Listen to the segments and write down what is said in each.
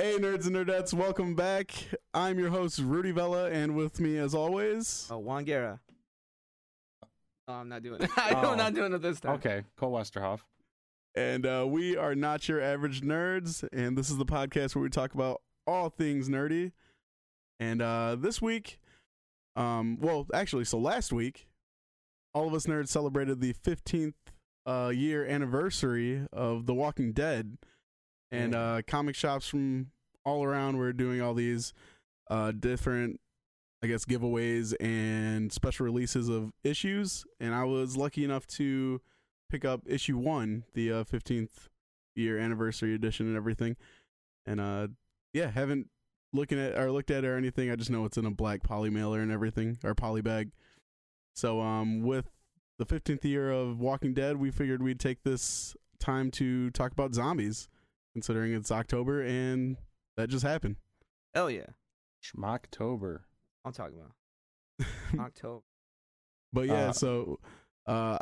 Hey, nerds and nerdettes, welcome back. I'm your host, Rudy Vella, and with me, as always, Oh, Juan Guerra. Oh, I'm not doing it. I'm Oh. not doing it this time. Okay, Cole Westerhoff. and uh, we are not your average nerds, and this is the podcast where we talk about all things nerdy. And uh, this week, um, well, actually, so last week, all of us nerds celebrated the 15th uh, year anniversary of The Walking Dead, and uh, comic shops from all around were doing all these uh, different, I guess, giveaways and special releases of issues. And I was lucky enough to pick up issue one, the uh, 15th year anniversary edition and everything. And uh, yeah, haven't looking at or looked at it or anything. I just know it's in a black poly mailer and everything or poly bag. So um, with the 15th year of Walking Dead, we figured we'd take this time to talk about zombies, considering it's October and that just happened. Hell yeah. Schmocktober. I'm talking about October. But yeah, Uh, so uh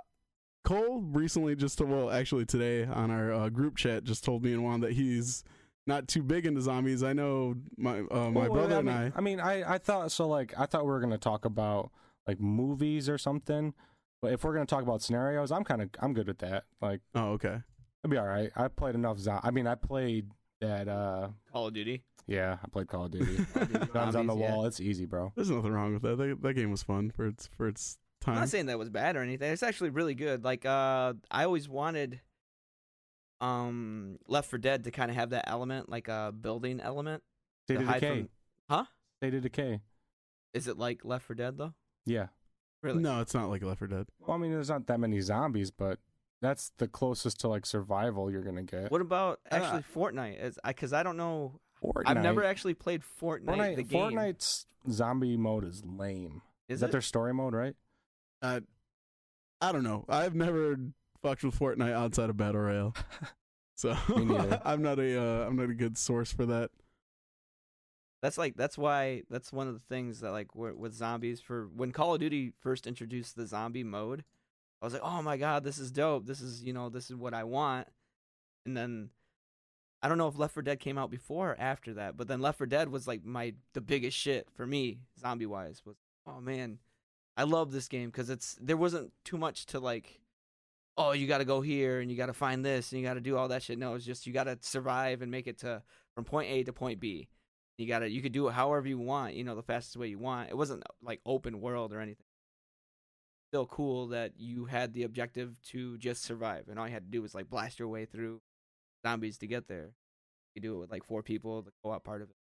Cole recently just well actually today on our uh, group chat just told me and Juan that he's not too big into zombies. I know my uh, my Well, brother I and I. I mean, I, I thought so. Like, I thought we were gonna talk about like movies or something. But if we're gonna talk about scenarios, I'm kind of I'm good with that. Like, Oh, okay. It'll be all right. I played enough. Zo- I mean, I played that. uh Call of Duty. Yeah, I played Call of Duty. Call of Duty Guns on the yeah. wall. It's easy, bro. There's nothing wrong with that. That, that game was fun for its for its time. I'm not saying that was bad or anything. It's actually really good. Like uh I always wanted um Left 4 Dead to kind of have that element, like a building element. State to of hide Decay. from- Huh? State of Decay. Is it like Left 4 Dead though? Yeah. Really? No, it's not like Left 4 Dead. Well, I mean, there's not that many zombies, but that's the closest to like survival you're gonna get. What about Uh, actually Fortnite? Is I because I don't know. Fortnite. I've never actually played Fortnite, Fortnite, the game. Fortnite's zombie mode is lame. Is, is that it? their story mode, right? Uh, I don't know. I've never fucked with Fortnite outside of Battle Royale, so Me neither. I'm not a uh, I'm not a good source for that. That's like that's why that's one of the things that like with zombies for when Call of Duty first introduced the zombie mode, I was like, oh my god, this is dope. This is you know this is what I want. And then I don't know if Left 4 Dead came out before or after that, but then Left 4 Dead was like my the biggest shit for me zombie wise was oh man, I love this game because it's there wasn't too much to like. Oh, you got to go here and you got to find this and you got to do all that shit. No, it's just you got to survive and make it to from point A to point B. You gotta you could do it however you want, you know, the fastest way you want. It wasn't like open world or anything. Still cool that you had the objective to just survive, and all you had to do was like blast your way through zombies to get there. You do it with like four people, the co-op part of it.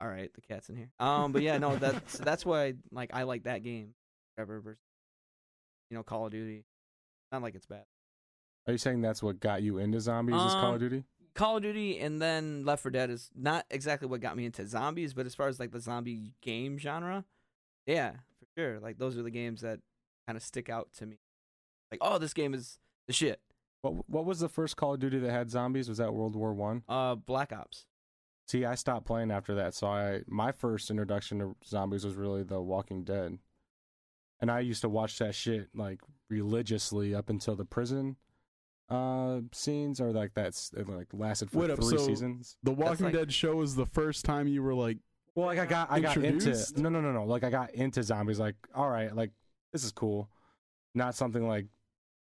All right, the cat's in here. Um, but yeah, no, that's that's why like I like that game, ever versus you know Call of Duty. Not like it's bad. Are you saying that's what got you into zombies? is Call Um, of Duty? Call of Duty and then Left 4 Dead is not exactly what got me into zombies, but as far as like the zombie game genre, yeah, for sure. Like those are the games that kind of stick out to me. Like, oh, this game is the shit. What What was the first Call of Duty that had zombies? Was that World War One? Uh, Black Ops. See, I stopped playing after that, so I my first introduction to zombies was really The Walking Dead, and I used to watch that shit like religiously up until the prison uh scenes or like that's it like lasted for Wait up, three so- seasons. The Walking like- Dead show was the first time you were like, Well, like I got I got into no no no no like I got into zombies like all right like this is cool, not something like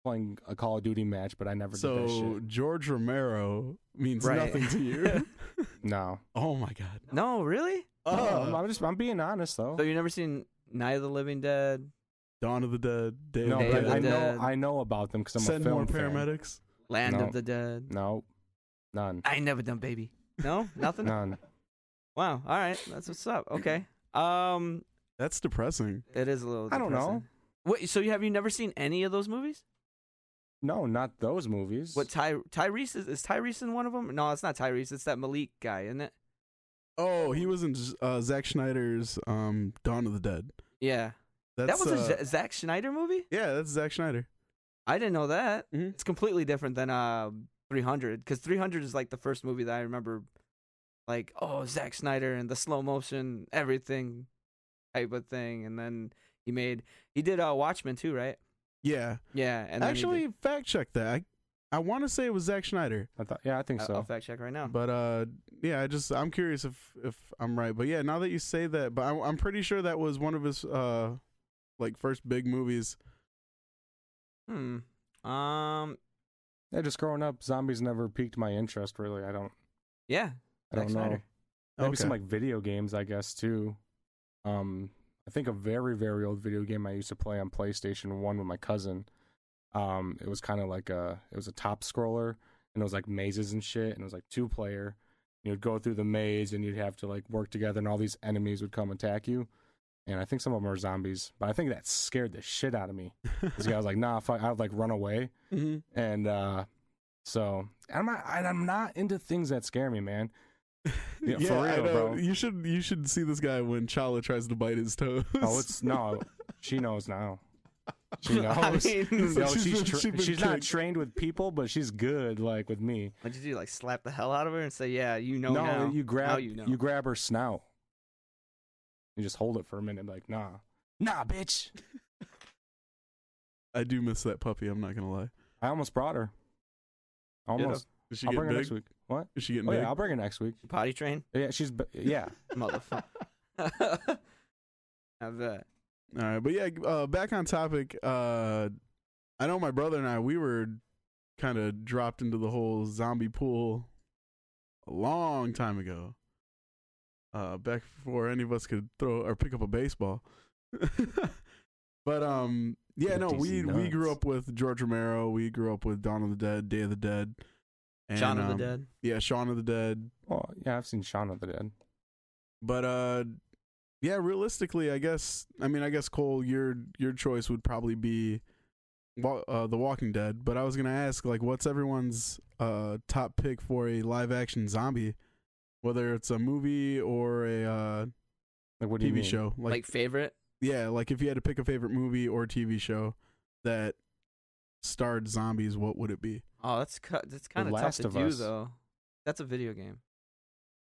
playing a Call of Duty match, but I never did that so shit. George Romero means Right. nothing to you. No, oh my god. No, really? no, Uh, I'm just I'm being honest though. So you never seen Night of the Living Dead, Dawn of the Dead, Day No, of the but of I the Dead. Dead. know I know about them because I'm Send a film more fan. paramedics. Land No. of the Dead? No, none, I ain't never done baby. No, nothing. none. Wow. All right, that's what's up. Okay. Um, That's depressing. it is a little. I don't know. depressing. Wait, so you have you never seen any of those movies? No, not those movies. What Ty Tyrese is, is Tyrese in one of them? No, it's not Tyrese. It's that Malik guy, isn't it? Oh, he was in uh, Zack Schneider's um, Dawn of the Dead. Yeah, That's, that was a uh, Z- Zack Schneider movie. yeah, that's Zack Schneider. I didn't know that. Mhm. It's completely different than uh 300 because 300 is like the first movie that I remember, like oh Zack Snyder and the slow motion everything type of thing, and then he made he did uh Watchmen too, right? Yeah, Yeah, and then did- actually, fact check that. I, I want to say it was Zack Schneider, I thought, yeah, I think I- so. I'll fact check right now. but uh, yeah, I just I'm curious if if I'm right. But yeah, now that you say that, but I'm, I'm pretty sure that was one of his uh, like first big movies. Hmm. Um. yeah, just growing up, zombies never piqued my interest. Really, I don't. Yeah. I Zack don't know. Maybe some like video games, I guess too. Um, I think a very very old video game I used to play on PlayStation One with my cousin. Um, it was kind of like a it was a top scroller and it was like mazes and shit and it was like two player. You'd go through the maze and you'd have to like work together and all these enemies would come attack you. And I think some of them are zombies, but I think that scared the shit out of me. This guy was like, "Nah, fuck," I would like run away, Mhm. and uh, so I'm not. and I'm not into things that scare me, man. Yeah, for I real, know. bro. You should you should see this guy when Chala tries to bite his toes. Oh, it's no. She knows now. She knows. I mean, Yo, She's she's been- tra- she's been she's not trained with people, but she's good like with me. what'd you do? Like slap the hell out of her and say, "Yeah, you know no, now." you grab Now you know. you grab her snout. You just hold it for a minute, like nah, nah, bitch. I do miss that puppy. I'm not gonna lie. I almost brought her. Almost. Is she I'll getting bring her next week. What? Is she getting Oh big? yeah, I'll bring her next week. potty train, Yeah, she's b- yeah. motherfucker. I bet. All right, but yeah, uh, back on topic. Uh, I know my brother and I we were kind of dropped into the whole zombie pool a long time ago. Uh, back before any of us could throw or pick up a baseball. but um, yeah, The no, DC we we nuts. grew up with George Romero. We grew up with Dawn of the Dead, Day of the Dead, and, Shaun of the um, Dead. Yeah, Shaun of the Dead. Oh yeah, I've seen Shaun of the Dead. But uh yeah, realistically, I guess I mean I guess Cole your your choice would probably be Wa- uh, The Walking Dead, but I was going to ask like what's everyone's uh top pick for a live action zombie whether it's a movie or a uh Like what do you TV mean? show. Like, Like, favorite? yeah, like if you had to pick a favorite movie or TV show that starred zombies, what would it be? Oh, that's cu- that's kind of tough Last to of do Us. though. That's a video game.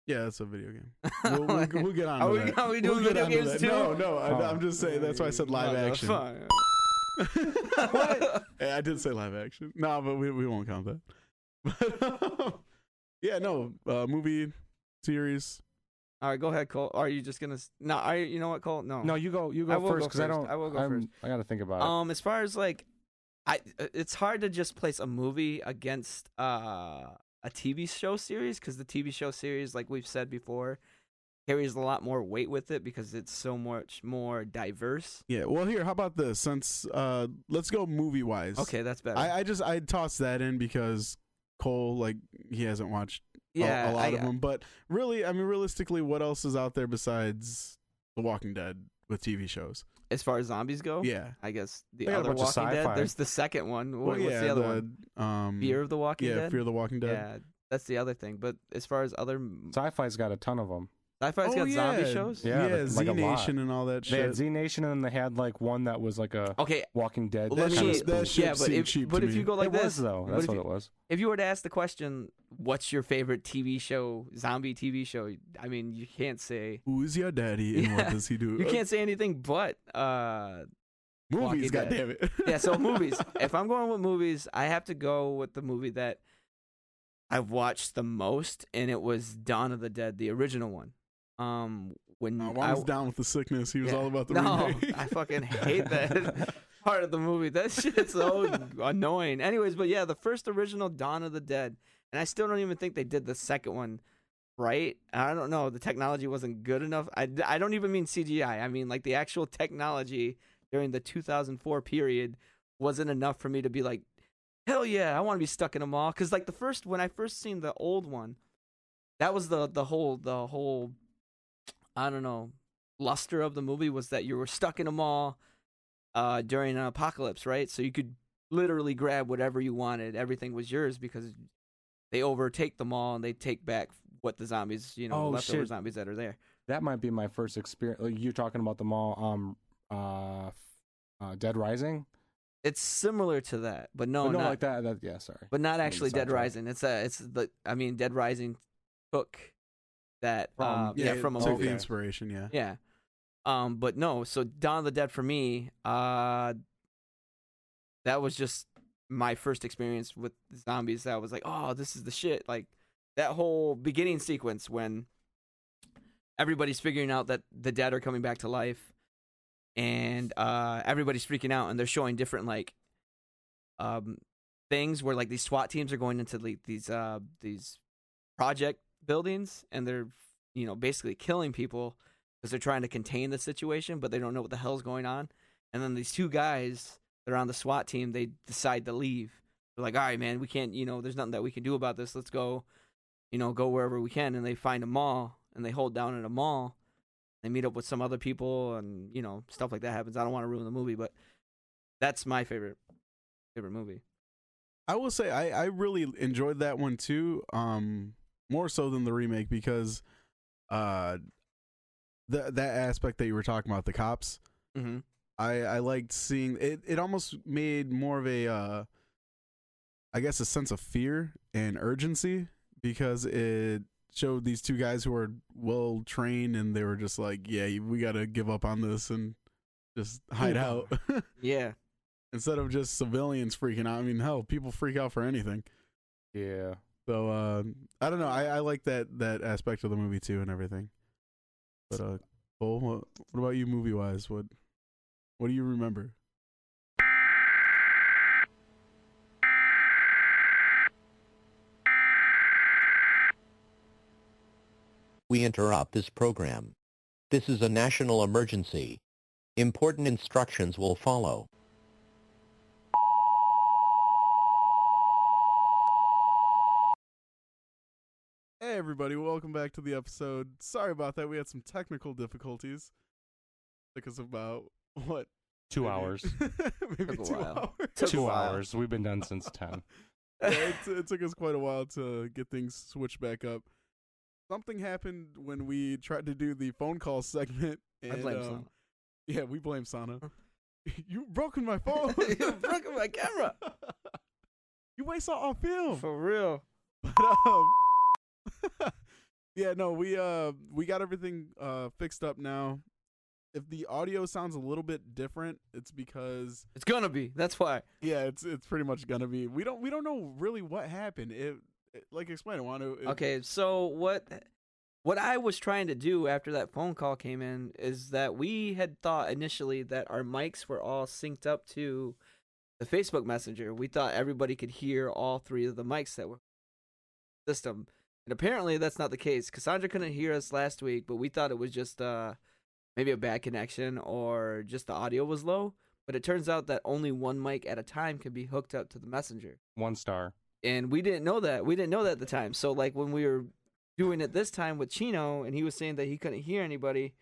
Yeah, that's a video game. We'll, we'll, we'll get on Are we- are we doing We'll video games too? No, no, I. I'm just saying that's why I said live action. Motherfucker. what? Yeah, I did say live action. No, but we we won't count that. But um, yeah, no, uh, movie series. All right, go ahead, Cole. Are you just gonna? s- No, are you, you know what, Cole? No. No, you go. You I go will first go because I first. don't. I will go I'm- first. I got to think about it. Um, as far as like, I uh, it's hard to just place a movie against uh a TV show series because the TV show series, like we've said before, carries a lot more weight with it because it's so much more diverse. Yeah. Well, here, how about this? Since uh, let's go movie wise. Okay, that's better. I, I just I tossed that in because Cole like he hasn't watched a- a, lot I, of them. But really, I mean, realistically, what else is out there besides The Walking Dead with TV shows? As far as zombies go, Yeah. I guess the They got a other bunch of Walking Dead. sci-fi. There's the second one. What, Well, what's yeah, the other one? Um, Fear of the Walking Dead. yeah, Dead. Fear of the Walking Dead. Yeah, that's the other thing. But as far as other m- Sci-fi's got a ton of them. Sci-fi's oh, got zombie shows. Yeah, yeah, like- Z like a lot. Nation and all that They had. Z Nation and then they had like one that was like a Okay, Walking Dead. That let kinda me. shit- that shit yeah, but if cheap but to if me. you go like it this, was though. That's what you- it was. if you were to ask the question, "What's your favorite TV show, zombie TV show?" I mean, you can't say Who is your daddy and what does he do? you can't say anything but uh movies. Walking God damn it. yeah. So movies. if I'm going with movies, I have to go with the movie that I've watched the most, and it was Dawn of the Dead, the original one. Um, when Uh, I was down with the sickness. He was Yeah. all about the no, remake. I fucking hate that part of the movie. That shit's so annoying. Anyways, but yeah, the first original Dawn of the Dead, and I still don't even think they did the second one right. I don't know. The technology wasn't good enough. I, I don't even mean CGI. I mean like the actual technology during the 2004 period wasn't enough for me to be like, hell yeah, I want to be stuck in a mall. Because like the first when I first seen the old one, that was the the whole the whole I don't know luster of the movie was that you were stuck in a mall uh, during an apocalypse, right? So you could literally grab whatever you wanted. Everything was yours because they overtake the mall and they take back what the zombies, you know, Oh, the leftover shit. zombies that are there. That might be my first experience. Like, you're talking about the mall. Um, uh, uh, Dead Rising. It's similar to that, but no, But no, not, like that, that. Yeah, sorry. but not actually Dead. Rising. It's a, it's the, I mean, Dead Rising took that, From- uh, yeah, from a took movie. the inspiration. Yeah. Yeah. Um, but no, so Dawn of the Dead for me, uh that was just my first experience with zombies that was like, oh, this is the shit. Like that whole beginning sequence when everybody's figuring out that the dead are coming back to life and uh everybody's freaking out and they're showing different like um things where like these SWAT teams are going into like these uh these project buildings and they're you know basically killing people because they're trying to contain the situation but they don't know what the hell's going on and then these two guys that are on the SWAT team they decide to leave. They're like all right man we can't you know there's nothing that we can do about this let's go you know go wherever we can and they find a mall and they hold down at a mall. They meet up with some other people and you know stuff like that happens. I don't want to ruin the movie but that's my favorite favorite movie. I will say I, I really enjoyed that one too. Um, more so than the remake because, uh, the that aspect that you were talking about the cops. mm-hmm. I I liked seeing it. It almost made more of a, uh, I guess, a sense of fear and urgency because it showed these two guys who were well trained and they were just like, yeah, we got to give up on this and just hide out yeah instead of just civilians freaking out. I mean, hell, people freak out for anything. Yeah. So uh, I don't know. I, I like that that aspect of the movie too and everything. But uh, Cole, what, what about you, movie wise? What what do you remember? We interrupt this program. This is a national emergency. Important instructions will follow. Everybody, welcome back to the episode. Sorry about that. We had some technical difficulties. Took us about what? Two maybe- hours. maybe Took two hours. Took Two hours. We've been done since 10. yeah, it, it took us quite a while to get things switched back up. Something happened when we tried to do the phone call segment. And, i blame um, Sana. Yeah, we blame Sana. you broken my phone. you broke my camera you waste all our film. for real But um, yeah, no, we uh we got everything uh fixed up now. If the audio sounds a little bit different, it's because it's gonna be that's why yeah, it's it's pretty much gonna be. We don't we don't know really what happened. It, it like explain it, Wano. It- Okay, so what what I was trying to do after that phone call came in is that we had thought initially that our mics were all synced up to the Facebook Messenger. We thought everybody could hear all three of the mics that were system. And apparently that's not the case. Cassandra couldn't hear us last week, but we thought it was just uh maybe a bad connection or just the audio was low. But it turns out that only one mic at a time can be hooked up to the messenger One star. and we didn't know that. We didn't know that at the time. So like when we were doing it this time with Chino, and he was saying that he couldn't hear anybody,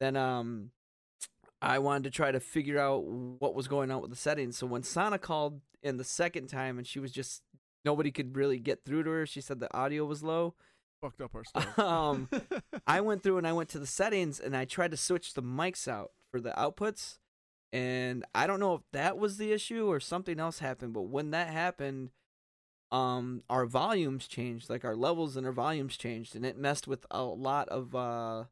then um, I wanted to try to figure out what was going on with the settings. So when Sana called in the second time, and she was just nobody could really get through to her. She said the audio was low. fucked up our stuff. Um, I went through and I went to the settings and I tried to switch the mics out for the outputs. And I don't know if that was the issue or something else happened, but when that happened, um our volumes changed, like our levels and our volumes changed and it messed with a lot of uh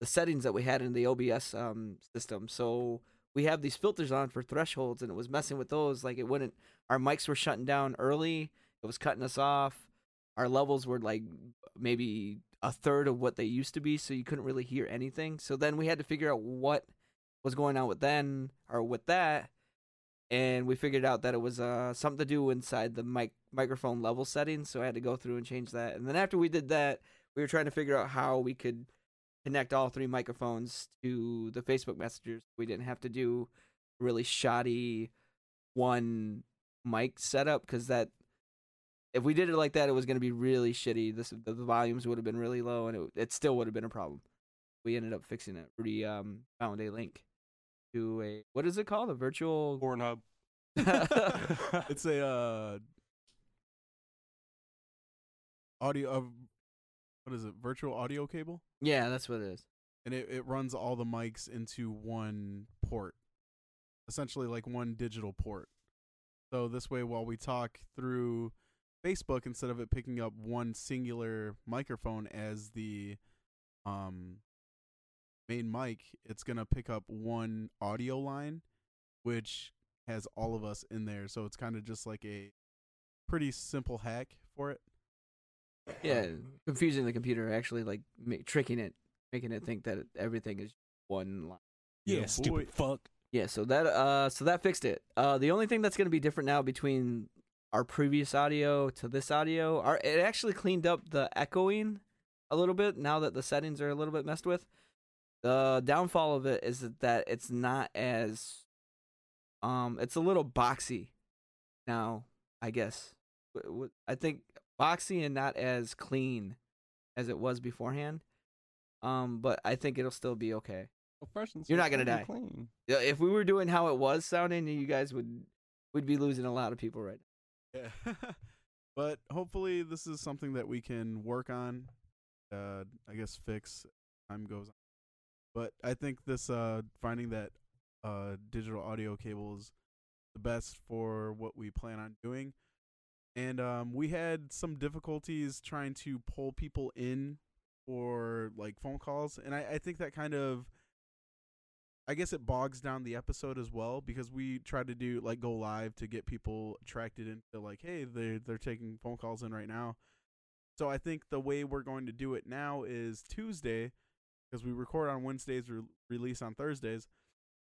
the settings that we had in the OBS um system. So we have these filters on for thresholds and it was messing with those like it wouldn't our mics were shutting down early. It was cutting us off. Our levels were like maybe a third of what they used to be, so you couldn't really hear anything. So then we had to figure out what was going on with then or with that, and we figured out that it was uh something to do inside the mic microphone level settings. So I had to go through and change that. And then after we did that, we were trying to figure out how we could connect all three microphones to the Facebook messengers. We didn't have to do really shoddy one mic setup because that if we did it like that, it was going to be really shitty. This the, volumes would have been really low, and it it still would have been a problem. We ended up fixing it. Rudy um found a link to a what is it called? A virtual. Pornhub. it's a uh audio of what is it? Virtual audio cable, yeah, that's what it is. and it it runs all the mics into one port, essentially like one digital port. So this way, while we talk through Facebook, instead of it picking up one singular microphone as the um main mic, it's gonna pick up one audio line, which has all of us in there. So it's kind of just like a pretty simple hack for it. Yeah, confusing the computer, actually like ma- tricking it, making it think that everything is one line. Yeah, Yeah, stupid fuck. Yeah, so that uh so that fixed it. Uh the only thing that's going to be different now between our previous audio to this audio, our it actually cleaned up the echoing a little bit now that the settings are a little bit messed with. The downfall of it is that it's not as um it's a little boxy now, I guess. I think boxy and not as clean as it was beforehand. Um but I think it'll still be okay. Well, You're not gonna die. Clean. If we were doing how it was sounding, you guys would would be losing a lot of people right now. Yeah. but hopefully this is something that we can work on. Uh, I guess fix time goes on. But I think this uh finding that uh digital audio cable is the best for what we plan on doing. And um we had some difficulties trying to pull people in for like phone calls and I, I think that kind of I guess it bogs down the episode as well because we try to do like go live to get people attracted into like, hey, they they're taking phone calls in right now. So I think the way we're going to do it now is Tuesday because we record on Wednesdays, re- release on Thursdays.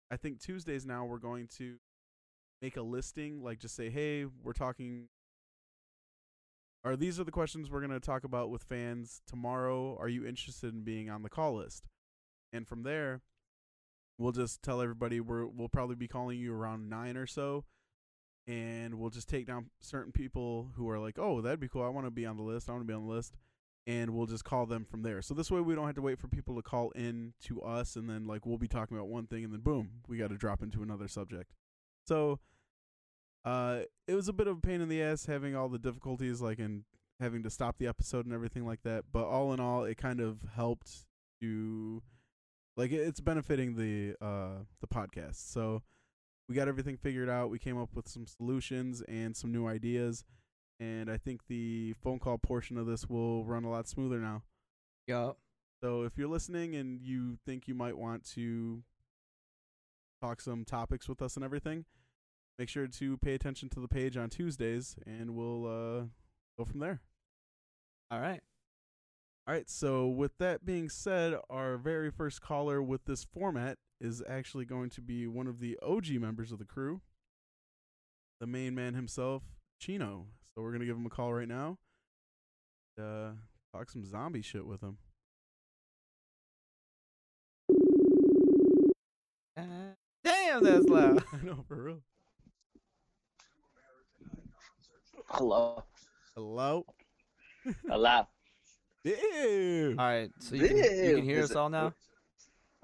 I think Tuesdays now we're going to make a listing, like just say, hey, we're talking. Or these are the questions we're going to talk about with fans tomorrow. Are you interested in being on the call list? And from there, we'll just tell everybody we're we'll probably be calling you around nine or so, and we'll just take down certain people who are like, oh, that'd be cool. I want to be on the list. I want to be on the list, and we'll just call them from there. So this way, we don't have to wait for people to call in to us, and then like we'll be talking about one thing, and then boom, we got to drop into another subject. So, uh, it was a bit of a pain in the ass having all the difficulties, like in having to stop the episode and everything like that. But all in all, it kind of helped to like it's benefiting the uh the podcast so we got everything figured out we came up with some solutions and some new ideas and i think the phone call portion of this will run a lot smoother now Yeah. so if you're listening and you think you might want to talk some topics with us and everything make sure to pay attention to the page on tuesdays and we'll uh go from there All right. All right, so with that being said, our very first caller with this format is actually going to be one of the OG members of the crew, the main man himself, Chino. So we're going to give him a call right now. Uh, talk some zombie shit with him. Uh, damn, that's loud. I know, for real. Hello. Hello? Hello. Ew. All right, so you can, you can hear Is us it- all now.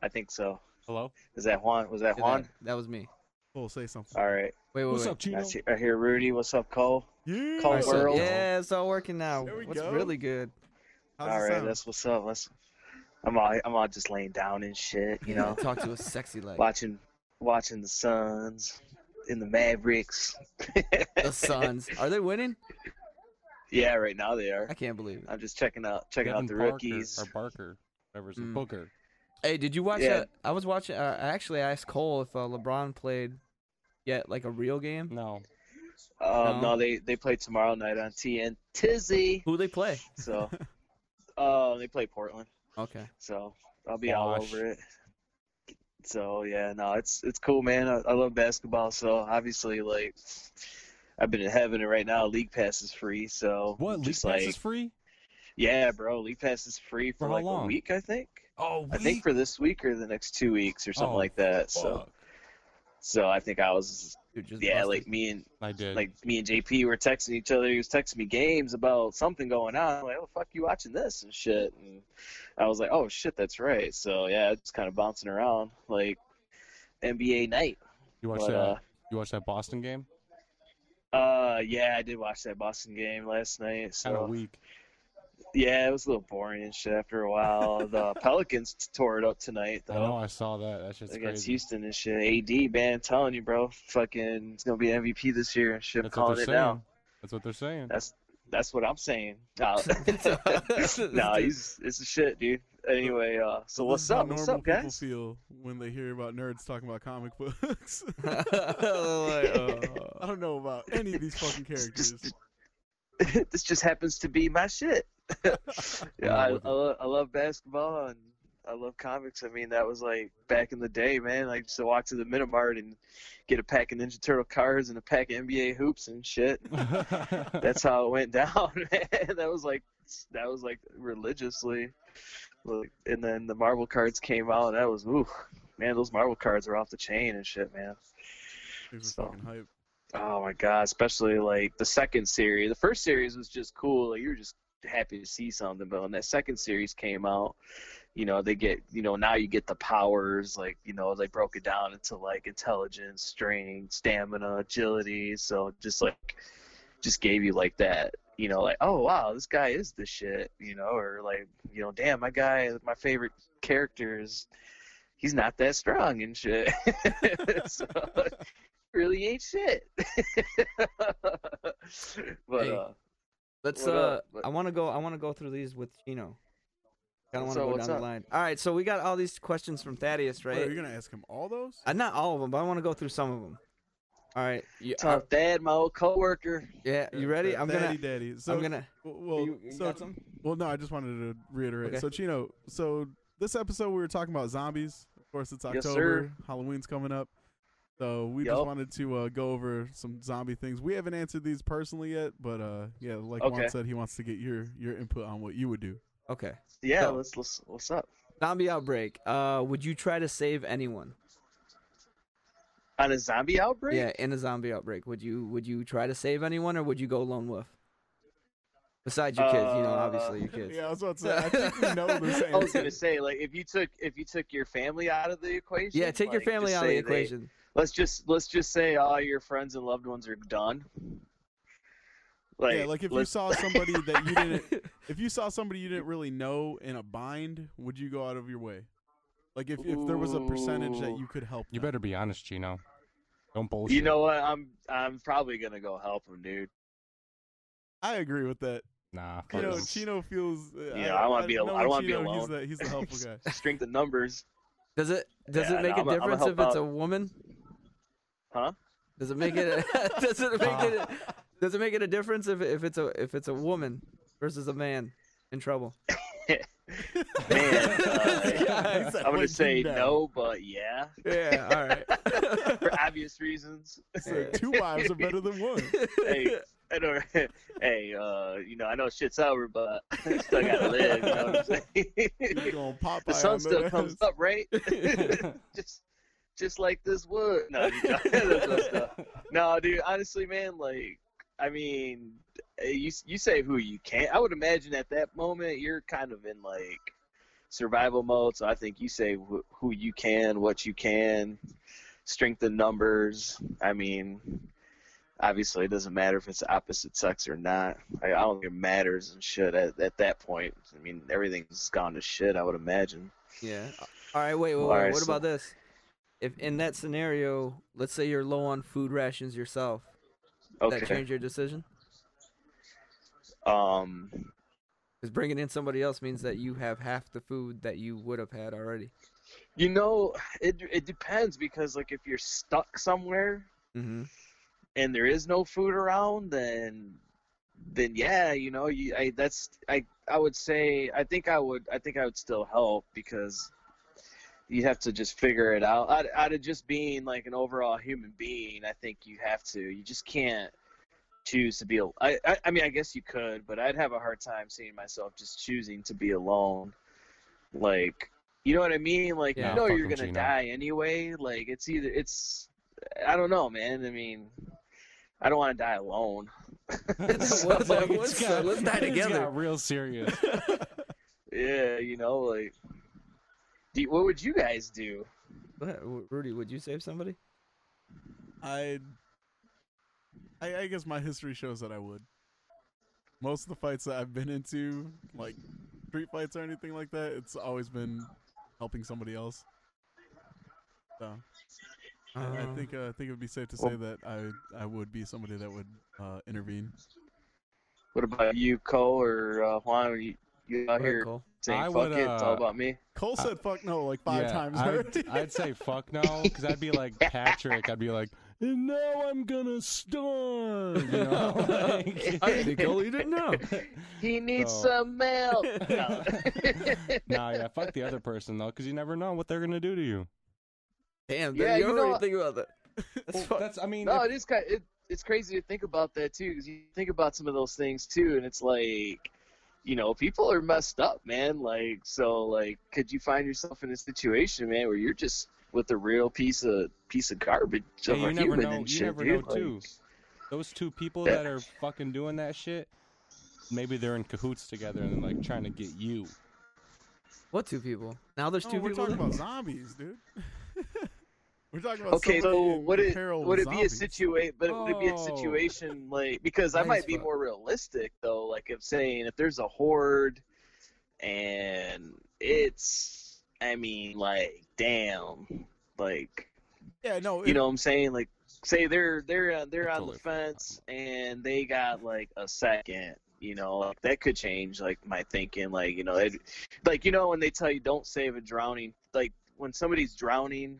I think so. Hello. Is that Juan? Was that Juan? That, that was me. Cole, say something. All right. Wait, wait, What's wait. up, Chino? I, see, I hear Rudy. What's up, Cole? Yeah. Call All right, so- world. yeah, it's all working now. There we What's go. really good? How's all it right, sound? that's what's up. Let's. I'm all. I'm all just laying down and shit. You know, talk to us sexy like watching, watching the Suns in the Mavericks. the Suns. Are they winning? yeah, right now they are. I can't believe it. I'm just checking out, checking Devin out the Parker, rookies. or Barker, whatever his Mm. Booker. Hey, did you watch Yeah. that? I was watching. Uh, I actually asked Cole if uh, LeBron played yet, like a real game. No, Um, No. no, they they play tomorrow night on TN Tizzy. Who they play? So, uh, they play Portland. Okay. so I'll be all over it. So yeah, no, it's it's cool, man. I, I love basketball, so obviously, like, I've been in heaven, and right now, League Pass is free. So what? League Pass like, is free. yeah, bro, League Pass is free for, For like long? a week, I think. Oh, I think for this week or the next two weeks or something Oh, like that. Fuck. so I think I was, Dude, just yeah, busted. like me and I did. like me and JP were texting each other. He was texting me games about something going on. I'm like, oh, fuck, you watching this and shit? And I was like, oh shit, that's right. So yeah, it's kind of bouncing around like NBA night. you watched but, that? uh, you watched that Boston game? Uh, yeah, I did watch that Boston game last night. Kind of So weak. Yeah, it was a little boring and shit after a while. the Pelicans tore it up tonight I know. I saw that. That's just Against crazy. Houston and shit. AD, man, I'm telling you, bro, fucking, it's gonna be MVP this year and shit. That's calling it saying. now. That's what they're saying. That's that's what I'm saying. No, no, he's it's a shit, dude. anyway, uh, so what's up? What's up, people guys? feel when they hear about nerds talking about comic books. Like, uh, I don't know about any of these fucking characters. this just happens to be my shit. yeah, I, I, love, I love basketball and I love comics. I mean, that was like back in the day, man. I used to walk to the Minimart and get a pack of Ninja Turtle cards and a pack of NBA hoops and shit. That's how it went down, man. That was like that was like religiously. Like, and then the Marvel cards came out. And that was ooh, man. Those Marvel cards are off the chain and shit, man. So- hype. Oh my god, especially like the second series. The first series was just cool. Like you were just happy to see something, but when that second series came out, you know, they get you know, now you get the powers, like, you know, they broke it down into like intelligence, strength, stamina, agility. So just like just gave you like that, you know, like, oh wow, this guy is the shit, you know, or like, you know, damn, my guy my favorite character is he's not that strong and shit. so, really ain't shit. but Hey, uh, Let's What uh up? What- I want to go I want to go through these with Chino. I don't want to up, go down up? the line. All right, so we got all these questions from Thaddeus, Wait, right? are you gonna ask him all those? uh, not all of them, but I want to go through some of them. All right. You, uh, Tough Dad, my old coworker. yeah, you ready? I'm daddy, gonna daddy. So, I'm gonna well, you, you so got some? Well, no, I just wanted to reiterate. Okay. So, Chino, so this episode we were talking about zombies. Of course, it's Yes, October. sir. Halloween's coming up. So we just wanted to uh, go over some zombie things. We haven't answered these personally yet, but uh, yeah, like Okay. Juan said, he wants to get your your input on what you would do. Okay. Yeah, So- let's let's what's up? Zombie outbreak. Uh would you try to save anyone? On a zombie outbreak? Yeah, in a zombie outbreak, would you would you try to save anyone or would you go lone wolf? Besides your kids, you know, Uh, obviously your kids. Yeah, I was about to say. I think we know this I was gonna say like if you took if you took your family out of the equation. Yeah, take your family out of the say they- equation. Let's just let's just say all your friends and loved ones are done. Like, yeah, like if you saw somebody that you didn't, if you saw somebody you didn't really know in a bind, would you go out of your way? Like if, if there was a percentage that you could help, You them. better be honest, Chino. Don't bullshit. You know what? I'm I'm probably gonna go help him, dude. I agree with that. Nah. fuck Chino, it. Because- Chino feels. Uh, Yeah, I wanna be al- I don't wanna be Chino, He's alone. the, he's the helpful guy. Strength of numbers, Does it does Yeah, it make no, a I'm a- I'm a difference if it's out. a woman? Huh? Does it make it does it make it does it make it a difference if if it's a if it's a woman versus a man in trouble? Man, uh, said, I'm gonna say down." no, but yeah, Yeah, all right. for obvious reasons. So two wives are better than one. hey, I don't. Hey, uh, you know, I know shit's over, but I still gotta live. You know what I'm saying? He's going Popeye the sun still comes up, right? just, just like this wood. No, I'm just joking. That's messed up. no, dude. Honestly, man, like, I mean, eh, you you say who you can. I would imagine at that moment you're kind of in like survival mode. So I think you say wh- who you can, what you can, strength in numbers. I mean, obviously it doesn't matter if it's opposite sex or not. I, I don't think it matters and shit at, at that point. I mean, everything's gone to shit. I would imagine. Yeah. All right. Wait. Wait. Wait. right, what so- about this? If in that scenario, let's say you're low on food rations yourself, does that change your decision? Um. Because bringing in somebody else means that you have half the food that you would have had already. You know, it it depends because like if you're stuck somewhere Mm-hmm. and there is no food around, then then yeah, you know, you I that's I I would say I think I would I think I would still help because you have to just figure it out. Out, out of just being like an overall human being, I think you have to. You just can't choose to be. al- I, I I mean, I guess you could, but I'd have a hard time seeing myself just choosing to be alone. Like, you know what I mean? Like, Yeah. you know you're gonna you, die anyway. Like, it's either it's. I don't know, man. I mean, I don't want to die alone. So. Like, What's it's got- Let's die together. got real serious. yeah, you know, like. Do you- what would you guys do? What, Rudy, would you save somebody? I, I, I guess my history shows that I would. Most of the fights that I've been into, like street fights or anything like that, it's always been helping somebody else. So I, I Uh, think uh, I think it would be safe to Well- say that I I would be somebody that would uh, intervene. What about you, Cole or uh, Juan? You, You out here Cole. saying I fuck would, it, it's all uh, about me. Cole said fuck no like five Yeah, times I'd. I'd say fuck no, because I'd be like Patrick. I'd be like, and now I'm gonna storm. You know? Like- I think Cole, you didn't know. He needs So- some milk. No. nah, yeah, fuck the other person though, because you never know what they're gonna do to you. Damn, Yeah, yeah, you you know already what- think about that. That's Well, fuck- that's, I mean, No, if- it is kind. It, it's crazy to think about that too, because you think about some of those things too, and it's like, you know, people are messed up, man. Like, so, like, could you find yourself in a situation, man, where you're just with a real piece of piece of garbage Hey, of you a never human know- and you shit, never dude? know, too. Like, those two people Yeah. that are fucking doing that shit, maybe they're in cahoots together and like trying to get you. what two people? Now there's No, two we're people. talking about zombies, dude. we're talking about okay, so would it would it be a zombies. situation? But would it be a Oh. situation like because I Nice might be fuck. more realistic though. Like if saying if there's a horde, and it's, I mean, like, damn, like Yeah, no. you know what I'm saying? Like, say they're they're uh, they're on the totally forgot fence and they got like a second. You know, like that could change like my thinking. Like, you know, it, like you know when they tell you don't save a drowning, like when somebody's drowning.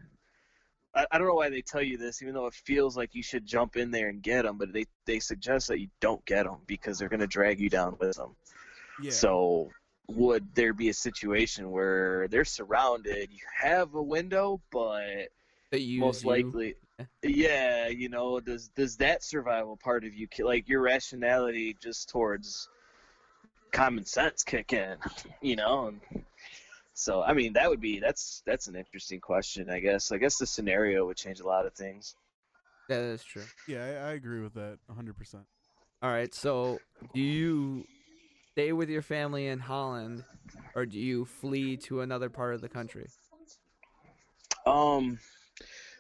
I, I don't know why they tell you this, even though it feels like you should jump in there and get them, but they they suggest that you don't get them because they're gonna drag you down with them. yeah. So would there be a situation where they're surrounded, you have a window, but They use most you. likely yeah you know does does that survival part of you ki- like your rationality just towards common sense kick in you know and so i mean that would be that's that's an interesting question i guess i guess the scenario would change a lot of things Yeah, That is true. yeah, I, I agree with that 100. percent All right, so do you stay with your family in Holland, or do you flee to another part of the country? Um,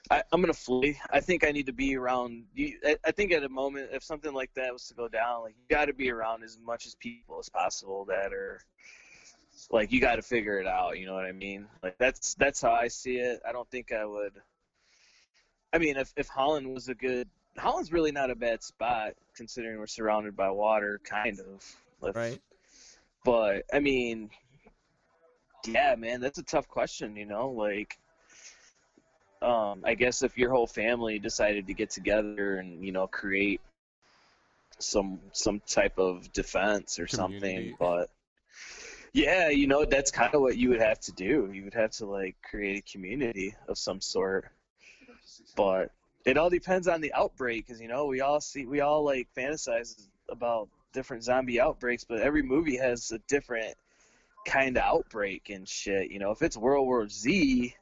I, I'm gonna flee. I think I need to be around. You, I, I think at a moment, if something like that was to go down, like you got to be around as much as people as possible that are, like you got to figure it out. You know what I mean? Like that's that's how I see it. I don't think I would. I mean, if if Holland was a good, Holland's really not a bad spot considering we're surrounded by water, kind of. If- Right. But I mean, yeah, man, that's a tough question. You know, like um, I guess if your whole family decided to get together and you know create some some type of defense or something, but yeah, you know that's kind of what you would have to do. You would have to like create a community of some sort, but it all depends on the outbreak because you know we all see we all like fantasize about different zombie outbreaks, but every movie has a different kind of outbreak and shit. You know, if it's World War Z,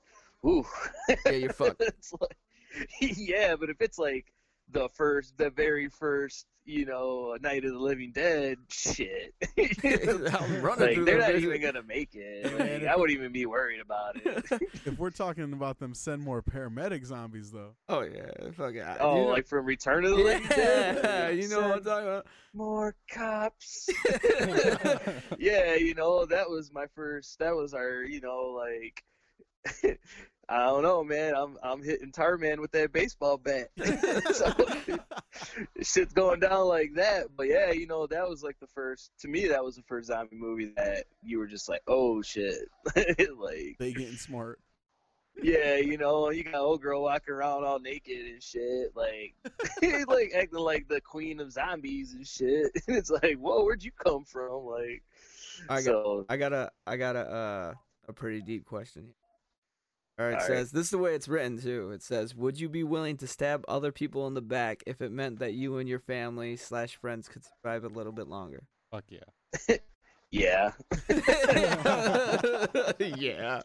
ooh, Yeah, you're fucked. like, yeah, but if it's like the first, the very first, you know, a Night of the Living Dead, shit, I'm running like they're not vision. even gonna make it. Like, I wouldn't even be worried about it. If we're talking about them, send more paramedic zombies though. Oh yeah, fuck yeah. oh, you know, like from Return of the Living yeah, Dead. you know what I'm talking about. More cops. yeah, you know, that was my first. That was our, you know, like. I don't know, man. I'm I'm hitting Tarman with that baseball bat. so, shit's going down like that. But yeah, you know, that was like the first. To me, that was the first zombie movie that you were just like, oh shit, like They getting smart. yeah, you know, you got old girl walking around all naked and shit, like like acting like the queen of zombies and shit. And it's like, whoa, where'd you come from? Like, I got, so I got a, I got a, uh, a pretty deep question. All right, it All right. says this is the way it's written too. It says, "Would you be willing to stab other people in the back if it meant that you and your family slash friends could survive a little bit longer?" Fuck yeah. yeah. yeah.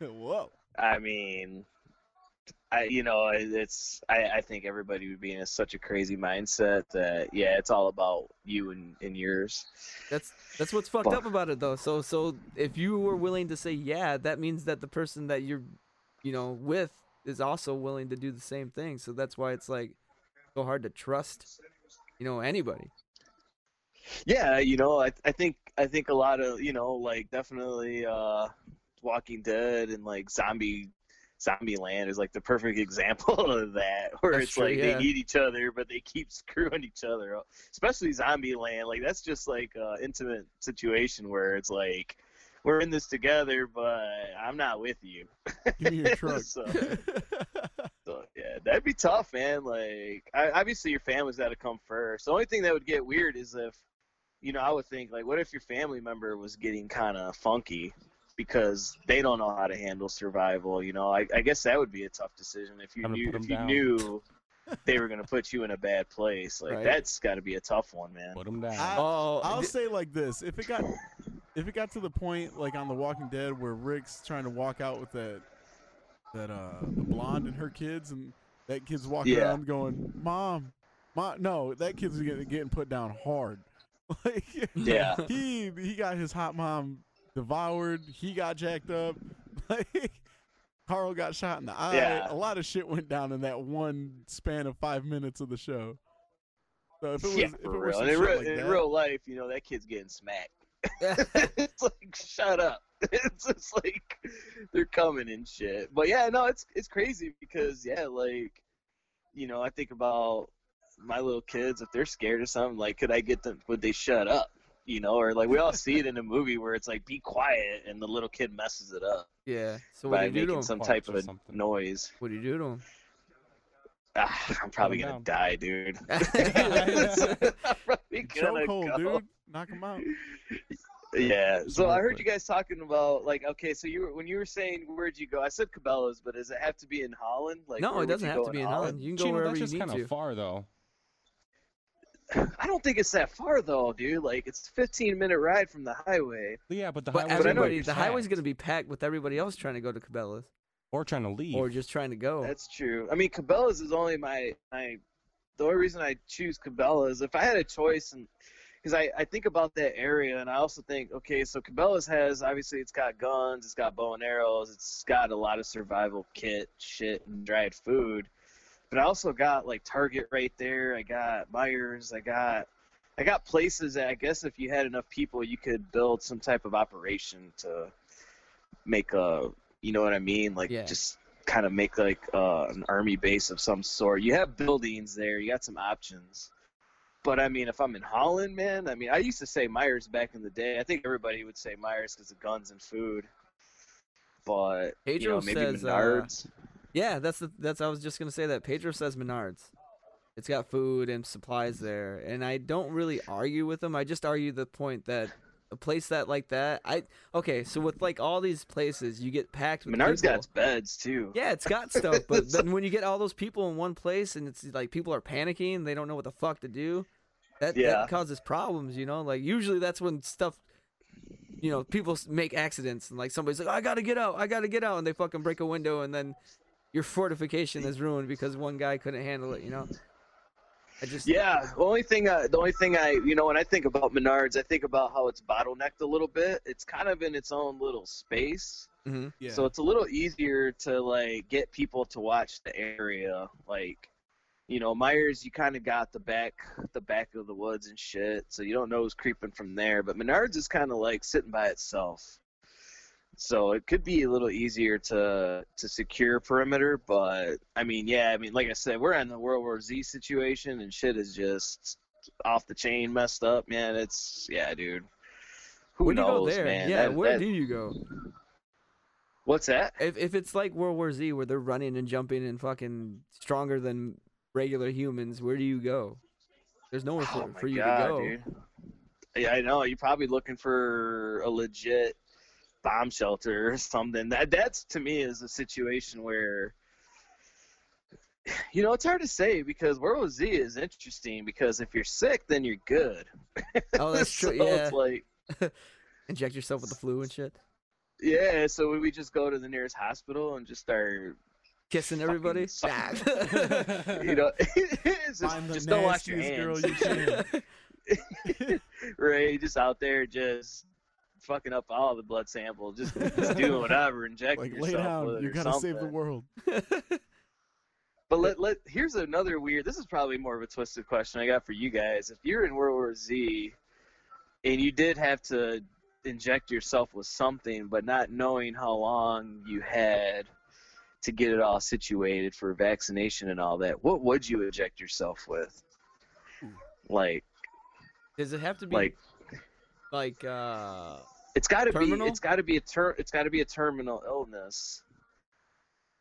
Whoa. I mean, I you know, it's I I think everybody would be in a, such a crazy mindset that yeah, it's all about you and, and yours. That's that's what's fucked Fuck. up about it though. So so if you were willing to say yeah, that means that the person that you're, you know, with is also willing to do the same thing. So that's why it's like so hard to trust, you know, anybody. Yeah, you know, I I think I think a lot of you know like definitely uh, Walking Dead and like zombie Zombieland is like the perfect example of that, where That's it's true, like yeah. they need each other, but they keep screwing each other up. Especially Zombieland, like that's just like an intimate situation where it's like we're in this together, but I'm not with you. Give me your truck. so, so, yeah, that'd be tough, man. Like, I, obviously your family's got to come first. The only thing that would get weird is if, you know, I would think like, what if your family member was getting kind of funky because they don't know how to handle survival? You know, I, I guess that would be a tough decision if you knew if you down. knew they were gonna put you in a bad place. Like, Right. that's got to be a tough one, man. Put them down. I- Oh, I'll di- say like this: if it got, if it got to the point like on The Walking Dead where Rick's trying to walk out with that, that uh, the blonde and her kids, and that kid's walking Yeah. around going, "Mom, mom," no, that kid's getting, getting put down hard. Like, Yeah. he he got his hot mom devoured. He got jacked up. Like, Carl got shot in the eye. Yeah. A lot of shit went down in that one span of five minutes of the show. So if it was, yeah, if it were real. in, real, like in that, real life, you know, that kid's getting smacked. it's like shut up. It's just like they're coming and shit. But yeah, no, it's it's crazy because yeah, like you know, I think about my little kids if they're scared of something, like could I get them would they shut up? You know, or like we all see it in a movie where it's like be quiet and the little kid messes it up yeah. So what do by you do to making him? some type of something. noise. What do you do to him? Ah, I'm probably gonna down. die, dude. I'm probably gonna chokehold, go. dude. Knock him out. Yeah. So I heard you guys talking about like okay, so you were when you were saying where'd you go? I said Cabela's, but does it have to be in Holland? Like no, it doesn't have go to be in Holland. You can go Chino, wherever that's you just need kind to. of far though. I don't think it's that far though, dude. Like it's a 15 minute ride from the highway. Yeah, but the But highway's gonna everybody, be the highway's packed. going to be packed with everybody else trying to go to Cabela's or trying to leave. or just trying to go. That's true. I mean, Cabela's is only my my. The only reason I choose Cabela's, if I had a choice, and because I I think about that area, and I also think, okay, so Cabela's has obviously it's got guns, it's got bow and arrows, it's got a lot of survival kit shit and dried food, but I also got like Target right there. I got Meijer's. I got I got places that I guess if you had enough people, you could build some type of operation to make a, you know what I mean? Like Yeah. just kind of make like uh, an army base of some sort. You have buildings there. You got some options. But I mean, if I'm in Holland, man, I mean, I used to say Meijer's back in the day. I think everybody would say Meijer's because of guns and food. But you Pedro know, maybe says, uh, Menards. Yeah, that's the that's I was just gonna say that. Pedro says Menards. It's got food and supplies there, and I don't really argue with them. I just argue the point that a place that like that, I okay. So with like all these places, you get packed with Menards people. got beds too. Yeah, it's got stuff, but then when you get all those people in one place and it's like people are panicking, they don't know what the fuck to do. That Yeah. that causes problems, you know. Like usually that's when stuff, you know, people make accidents and like somebody's like, I gotta get out, I gotta get out, and they fucking break a window and then your fortification is ruined because one guy couldn't handle it, you know. I just Yeah, the only thing, I, the only thing I, you know, when I think about Menards, I think about how it's bottlenecked a little bit. It's kind of in its own little space, Mhm. Yeah. so it's a little easier to like get people to watch the area. Like, you know, Meijer's, you kind of got the back, the back of the woods and shit, so you don't know who's creeping from there. But Menards is kind of like sitting by itself, so it could be a little easier to to secure perimeter. But I mean, yeah, I mean, like I said, we're in the World War Z situation, and shit is just off the chain, messed up, man. It's yeah, dude. Who where do you knows, go there? man? Yeah, That- where that- do you go? What's that? If if it's like World War Z where they're running and jumping and fucking stronger than regular humans, where do you go? There's nowhere for, oh for you God, to go. dude. Yeah, I know. You're probably looking for a legit bomb shelter or something. That that's to me is a situation where you know it's hard to say because World War Z is interesting because if you're sick, then you're good. Oh, that's so true. Yeah, It's like inject yourself with the flu and shit. yeah. So we just go to the nearest hospital and just start, Kissing everybody. sucking- Nah. you know, it's just, just don't wash your nastiest hands. girl you can. Ray just out there just fucking up all the blood sample, just, just doing whatever, injecting like lay yourself with down. it You gotta save the world. But let let here's another weird. This is probably more of a twisted question I got for you guys. If you're in World War Z, and you did have to inject yourself with something, but not knowing how long you had, to get it all situated for vaccination and all that, what would you inject yourself with? Like, Does it have to be like like uh it's got to be it's got to be a ter- it's got to be a terminal illness,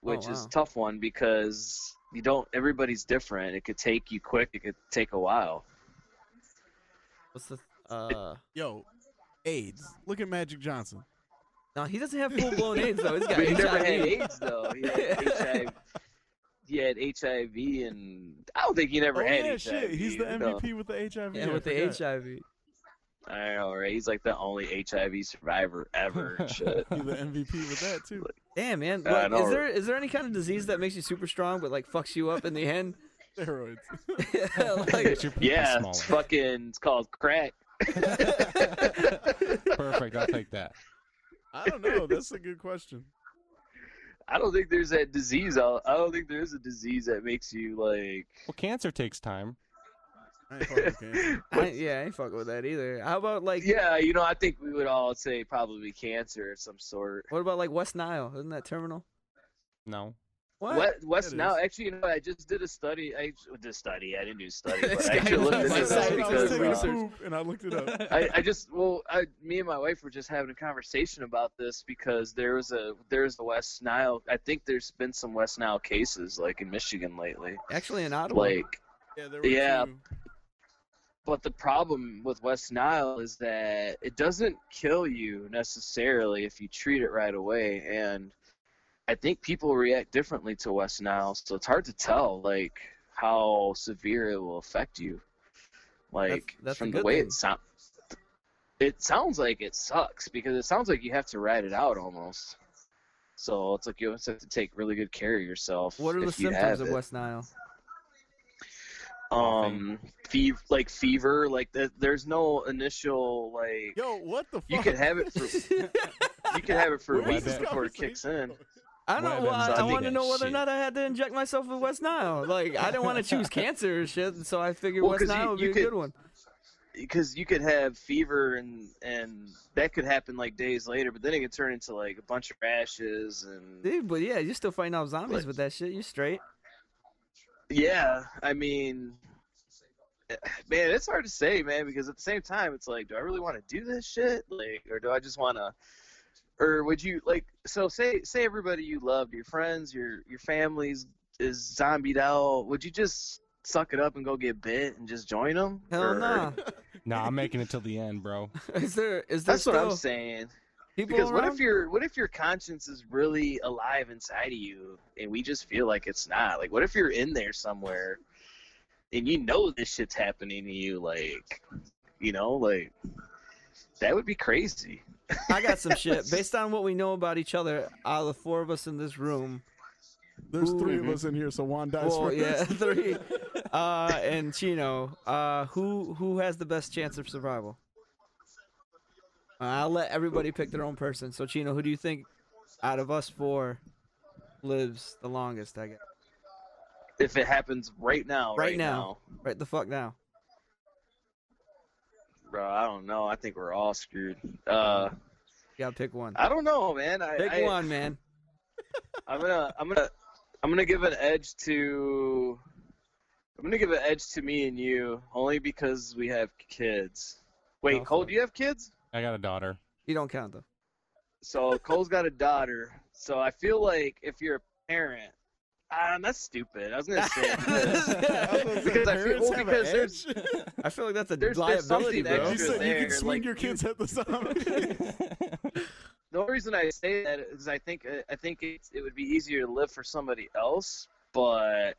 which is wow. a tough one because you don't. Everybody's different. It could take you quick. It could take a while. what's the uh Yo, AIDS. Look at Magic Johnson. no he doesn't have full blown AIDS though. He's got he HIV. never had AIDS though. He had HIV. He had HIV, and I don't think he never oh had yeah, HIV. shit. He's the no. MVP with the HIV. Yeah, I with the. HIV. I know, right? He's like the only HIV survivor ever. and shit. He's the MVP with that too. Damn man, I What- know. is there is there any kind of disease that makes you super strong but like fucks you up in the end? Steroids. like, Get Yeah, it's fucking. It's called crack. Perfect. I'll take that. I don't know. That's a good question. I don't think there's that disease. I I don't think there is a disease that makes you like. Well, cancer takes time. I ain't fucking with cancer. I, yeah, I ain't fucking with that either. How about like Yeah, you know, I think we would all say probably cancer of some sort. what about like West Nile? Isn't that terminal? No. What? West, West It now, is. actually, you know, I just did a study. I did a study. I didn't do a study, but I actually looked was into this science I was because taking uh, poop and I looked it up. I, I just well, I, me and my wife were just having a conversation about this because there was a there's the West Nile. I think there's been some West Nile cases like in Michigan lately. Actually in Ottawa. Like, Yeah, there were Yeah. two. But the problem with West Nile is that it doesn't kill you necessarily if you treat it right away, and I think people react differently to West Nile, so it's hard to tell like how severe it will affect you. Like that's a from the way thing. it sounds, it sounds like it sucks because it sounds like you have to ride it out almost. So it's like you have to take really good care of yourself. what are the symptoms of it. West Nile? Um, fever, like fever, like th- there's no initial like. Yo, what the fuck? You could have it for you could have it for Where is weeks this before it kicks in. I don't know. Web Well, I, I zombie wanted to know and whether or not I had to inject myself with West Nile. Like, I didn't want to choose cancer or shit, so I figured Well, West 'cause you- Nile would be you a could- good one. Because you could have fever and and that could happen like days later, but then it could turn into like a bunch of rashes and Dude, but yeah, you're still fighting off zombies Like- with that shit. You're straight. Yeah. I mean, man, it's hard to say, man, because at the same time, it's like, do I really want to do this shit, like, or do I just want to? Or would you like? So say say everybody you loved, your friends, your your families is zombied out. Would you just suck it up and go get bit and just join them? Hell nah. Nah, I'm making it till the end, bro. Is there is there That's what I'm saying. People Because what if your what if your conscience is really alive inside of you and we just feel like it's not? Like what if you're in there somewhere and you know this shit's happening to you like you know, like that would be crazy. I got some shit based on what we know about each other. Out of the four of us in this room, There's three of us in here, so Juan dies well, first. yeah, three, uh, and Chino, uh, who who has the best chance of survival? Uh, I'll let everybody pick their own person. So Chino, who do you think out of us four lives the longest? I guess. If it happens right now, Right right, now. Right the fuck now. bro, I don't know. I think we're all screwed. Uh You gotta pick one. I don't know, man. I, Pick I, one, man. I'm gonna I'm gonna I'm gonna give an edge to I'm gonna give an edge to me and you only because we have kids. Wait, Cole, do you have kids? I got a daughter. You don't count though. So Cole's got a daughter. So I feel like if you're a parent, ah, that's stupid. I was gonna say I was gonna say, Because I feel- parents well, have because an there's- edge. I feel like that's a There's- there's liability, something bro. you extra said you can swing like, your kids at the zombie. the only reason I say that is I think I think it's, it would be easier to live for somebody else, but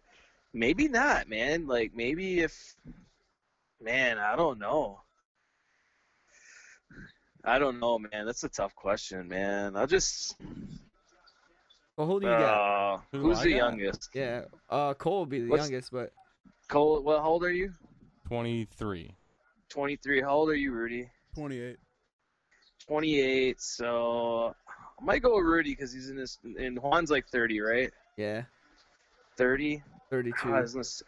maybe not, man. Like maybe if, man, I don't know. I don't know, man. That's a tough question, man. I'll just. well, who do you got? Uh, Who who's I the got? youngest? Yeah, uh, Cole will be the What's- youngest, but Cole. Well, how old are you? 23. Twenty-three. How old are you, Rudy? 28. 28. So I might go with Rudy because he's in this. And Juan's like 30, right? yeah, 30. thirty-two. God, I was gonna say-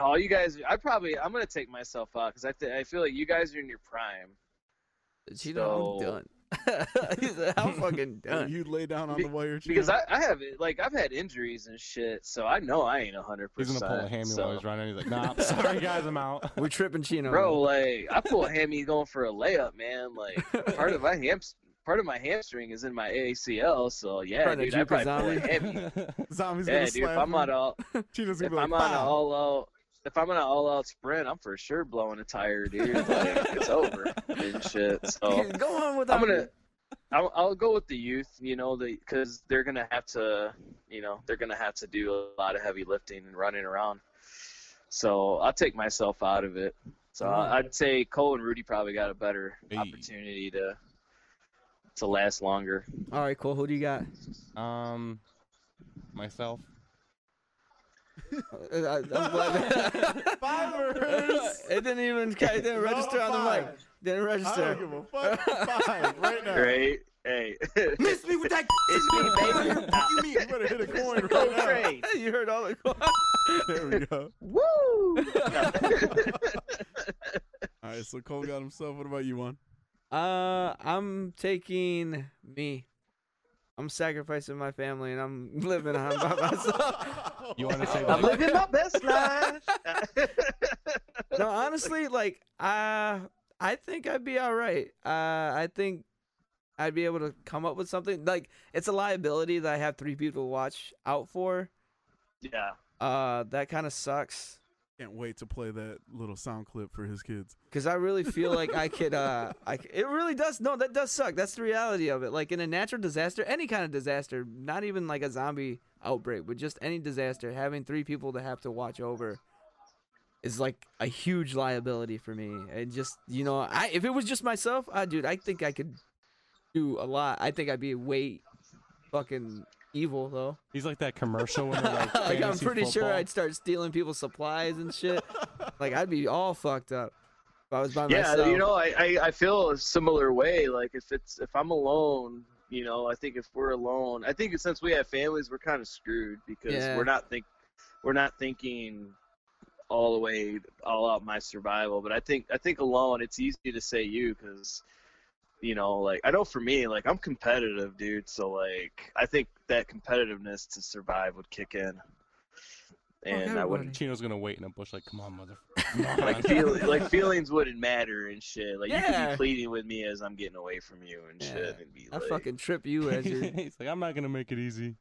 Oh, you guys! I probably I'm gonna take myself out because I th- I feel like you guys are in your prime. You know, I'm done. He said, I'm fucking done. You lay down on the wire because I, I have it like I've had injuries and shit, so I know I ain't hundred percent. He's gonna pull a hammy so. while he's running. He's like, "Nah, sorry guys, I'm out." We're tripping Chino. Bro, like I pull a hammy going for a layup, man. Like part of my ham, part of my hamstring is in my ACL, so yeah, Trying dude, I juke a probably pull a zombie. hammy. Zombie's Yeah, gonna dude, if slap I'm you. on a Chino's gonna if be like, I'm on all out if I'm on an all out sprint, I'm for sure blowing a tire, dude. Like, it's over and shit. So Go on with I'm gonna. I'll, I'll go with the youth, you know, because they're gonna have to, you know, they're gonna have to do a lot of heavy lifting and running around. So I'll take myself out of it. So I- I'd say Cole and Rudy probably got a better Hey. opportunity to to last longer. All right, cool. Who do you got? Um, myself. Uh, I- I'm glad- Fivers. it didn't even it didn't register on the mic. Didn't I register. don't give a fuck. Five right now. Right? Hey. Miss me with that. it's me, baby. You mean you better hit a coin right Go now. trade. you heard all the. There we go. Woo! All right, so Cole got himself. What about you, Juan? Uh, I'm taking me. I'm sacrificing my family and I'm living on by myself. You want to say that I'm like, living my best life. no, honestly, like uh I think I'd be all right. Uh I think I'd be able to come up with something. Like it's a liability that I have three people to watch out for. yeah. Uh that kind of sucks Can't wait to play that little sound clip for his kids. cuz I really feel like I could uh I it really does no that does suck. That's the reality of it. Like in a natural disaster, any kind of disaster, not even like a zombie outbreak, but just any disaster, having three people to have to watch over is like a huge liability for me. And just you know, I if it was just myself, I dude, I think I could do a lot. I think I'd be way fucking evil though. he's like that commercial when they're like, like I'm fantasy pretty sure. I'd start stealing people's supplies and shit. like I'd be all fucked up if I was by Yeah, myself. you know, I, I, I feel a similar way. Like if it's if I'm alone, you know, I think if we're alone, I think since we have families, we're kind of screwed because Yeah. we're not think we're not thinking all the way all out my survival. But I think I think alone, it's easy to say you because you know, like I know for me, like I'm competitive, dude. So like I think that competitiveness to survive would kick in, oh, and I wouldn't Chino's gonna wait in a bush like, come on, mother. Come like on." feel like feelings wouldn't matter and shit. Like you could be pleading with me as I'm getting away from you and Yeah. shit, and be I like, fucking trip you as you're. he's like, I'm not gonna make it easy.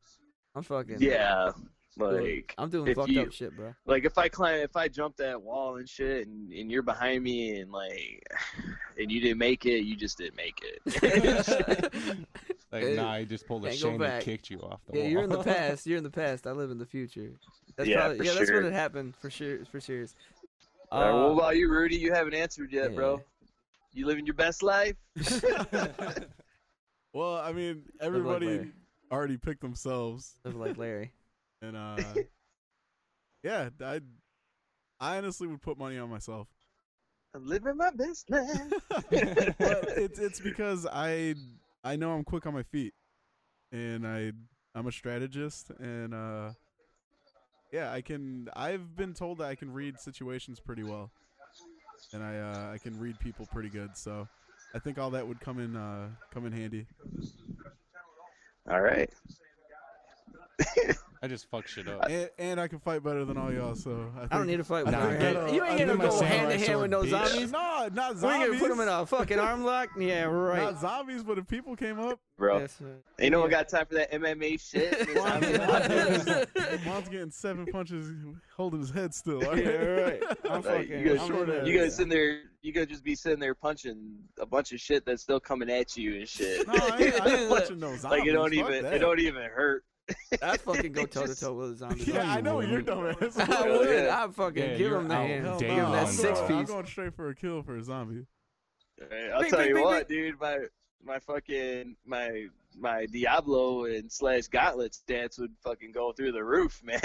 I'm fucking. yeah, doing- like I'm doing fucked you- up shit, bro. like if I climb, if I jump that wall and shit, and, and you're behind me and like, and you didn't make it, you just didn't make it. Like, Hey, nah, he just pulled a can't go Shane back. and kicked you off the Yeah, wall. you're in the past. You're in the past. I live in the future. That's Yeah, probably, for yeah, that's what it happened for sure. For serious. All right, what Uh, about you, Rudy? You haven't answered yet, yeah. bro. You living your best life? Well, I mean, everybody Larry. already picked themselves, live like Larry. And uh, yeah, I, I honestly would put money on myself. I'm living my best life. but it's it's because I I know I'm quick on my feet, and I I'm a strategist, and uh, yeah, I can. I've been told that I can read situations pretty well, and I uh, I can read people pretty good. So I think all that would come in uh, come in handy. All right. I just fuck shit up. And, and I can fight better than all y'all. So I, think, I don't need to fight with Nah, Larry. you ain't get gonna go hand to hand with no bitch. zombies. No, not zombies. We're zombies. gonna put them in a fucking arm lock. Yeah, right. Not zombies, but if people came up, Bro, Yes, ain't no one got time for that MMA shit. Juan's, Yeah. Juan's getting seven punches, holding his head still. all yeah, right? right. I'm fucking. you guys, I'm short in you there. guys sitting there, you guys just be sitting there punching a bunch of shit that's still coming at you and shit. No, I ain't, I ain't punching no zombies. like it don't Fuck even, that. it don't even hurt. I'd fucking go toe to toe with a zombie. Yeah, I know you you're wouldn't. dumbass. I would. yeah. I'd fucking Yeah, give him the out. hand. Hell Day no, one, I'm that bro. six going- I'm piece. going straight for a kill for a zombie. Right, I'll Bing, tell bing, you bing, what, dude, my my fucking my my Diablo and slash Gauntlet stats would fucking go through the roof, man.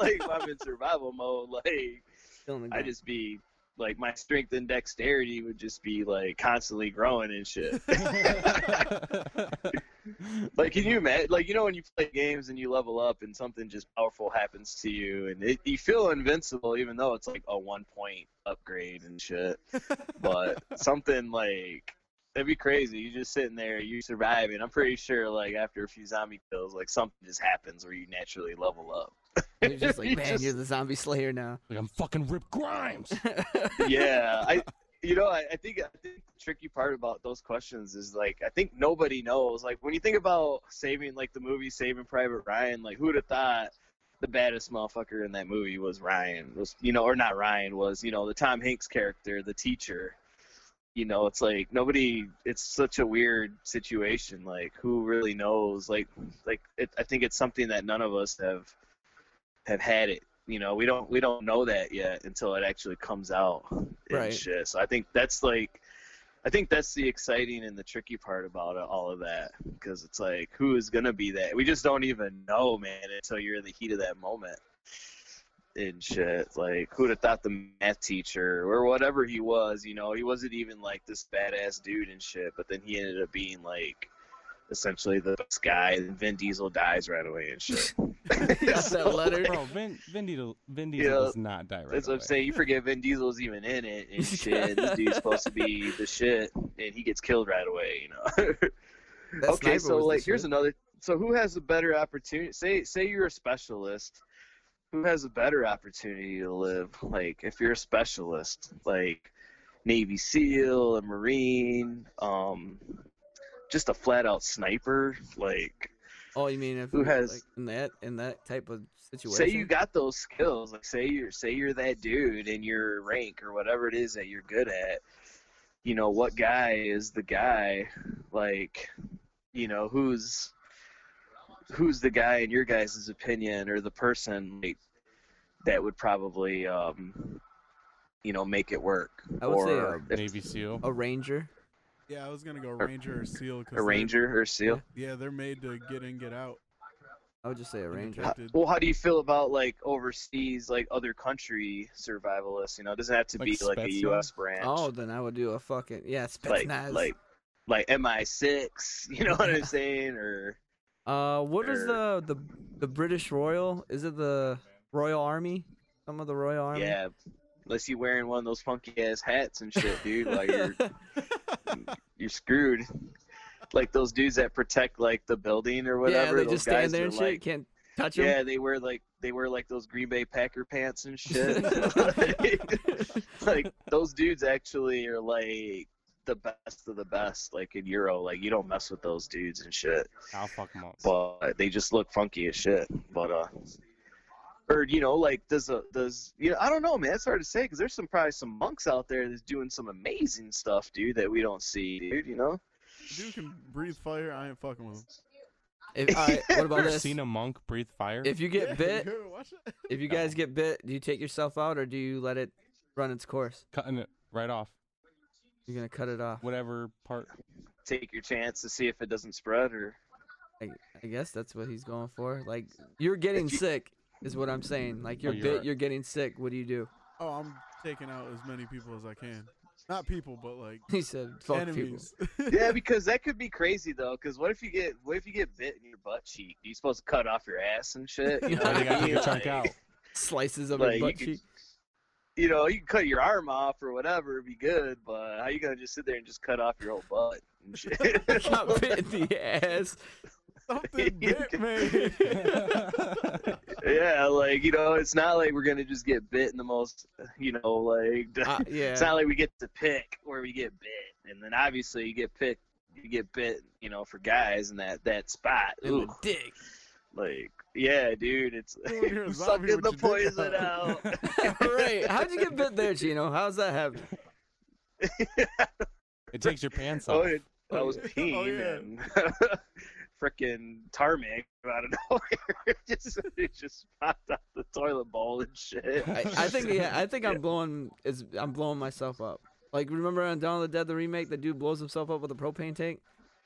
like if I'm in survival mode, like Killing the I guy. just be like my strength and dexterity would just be like constantly growing and shit. like can you imagine like you know when you play games and you level up and something just powerful happens to you and it, you feel invincible even though it's like a one point upgrade and shit but something like That'd be crazy. You're just sitting there, you surviving. I'm pretty sure, like after a few zombie kills, like something just happens where you naturally level up. You're just like, man, just- you're the zombie slayer now. Like I'm fucking Rick Grimes. yeah, I, you know, I, I think I think the tricky part about those questions is like I think nobody knows. Like when you think about saving, like the movie Saving Private Ryan, like who'd have thought the baddest motherfucker in that movie was Ryan? Was you know, or not Ryan? Was you know the Tom Hanks character, the teacher. You know, it's like nobody. It's such a weird situation. Like who really knows? Like, like it, I think it's something that none of us have have had it. You know we don't we don't know that yet until it actually comes out Right. shit. So i think that's like i think that's the exciting and the tricky part about it, all of that. Because it's like who is gonna be that? We just don't even know man until you're in the heat of that moment and shit. Like who'd have thought the math teacher or whatever he was you know he wasn't even like this badass dude and shit but then he ended up being like essentially the best guy and vin diesel dies right away and shit Got that letter. Bro, Vin, Vin Diesel, Vin Diesel Yeah, does not die right That's what I'm saying. You forget Vin Diesel's even in it and shit. this dude's supposed to be the shit, and he gets killed right away. You know. That okay, so like, here's shit. another. So who has a better opportunity? Say, say you're a specialist. Who has a better opportunity to live? Like, if you're a specialist, like Navy SEAL, a Marine, um, just a flat out sniper, like. Oh, you mean if Who has- like, in that in that type of situation? say you got those skills like say you're say you're that dude in your rank or whatever it is that you're good at you know what guy is the guy like you know who's who's the guy in your guys' opinion or the person like that would probably um you know make it work I would say or a- if- Navy SEal. a ranger. Yeah, I was gonna go ranger or seal. 'cause a they're- ranger or seal Yeah, they're made to get in, get out. I would just say a ranger. How- well, how do you feel about like overseas, like other country survivalists? You know, it doesn't have to Like be like a U.S. branch. Oh, then I would do a fucking yeah, like Spetsnaz. like like MI6. You know what I'm saying? Or uh, what is or- the the the British Royal? Is it the Royal Army? Some of the Royal Army. yeah, unless you're wearing one of those funky ass hats and shit, dude. Like you're you're screwed. Like those dudes that protect like the building or whatever. yeah, whatever. they those just stand there and shit. like, Can't touch them. Yeah, they wear like they wear like those Green Bay Packer pants and shit. like, like, those dudes actually are like the best of the best. Like in Euro, like you don't mess with those dudes and shit. I'll fuck him up. But they just look funky as shit. But uh, or you know, like does a does you know I don't know, man. It's hard to say because there's some probably some monks out there that's doing some amazing stuff, dude, that we don't see, dude. You know. Dude can breathe fire. I ain't fucking with him. If, all right, what about Ever this? seen a monk breathe fire? If you get Yeah, bit, go watch it. if you oh. guys get bit, do you take yourself out or do you let it run its course? Cutting it right off. You're gonna cut it off. Whatever part. Take your chance to see if it doesn't spread or. I, I guess that's what he's going for. Like you're getting sick, is what I'm saying. Like you're oh, you're bit, right. you're getting sick. What do you do? Oh, I'm taking out as many people as I can. Not people, but like He said, "Fuck people." yeah, because that could be crazy though. Because what if you get what if you get bit in your butt cheek? You supposed to cut off your ass and shit? You know Why you I gotta take chunk out? Slices of Like, his you butt could- cheek. You know, you can cut your arm off or whatever, it'd be good. But how you gonna just sit there and just cut off your whole butt and shit? Got bit in the ass. Something bit me. yeah, like you know, it's not like we're gonna just get bit in the most, you know, like Uh, yeah. it's not like we get to pick where we get bit, and then obviously you get picked, you get bit, you know, for guys in that that spot. in the Ooh, dick. like yeah, dude, it's Go in here and zombie sucking the poison out. right. How'd you get bit there, Chino? How's that happen? It takes your pants off. oh, off. it, I was Oh, peeing yeah. And frickin' tarmac out of nowhere. it just it just popped out the toilet bowl and shit. I, I think yeah, I think I'm blowing is I'm blowing myself up. Like remember on Dawn of the Dead the remake, the dude blows himself up with a propane tank.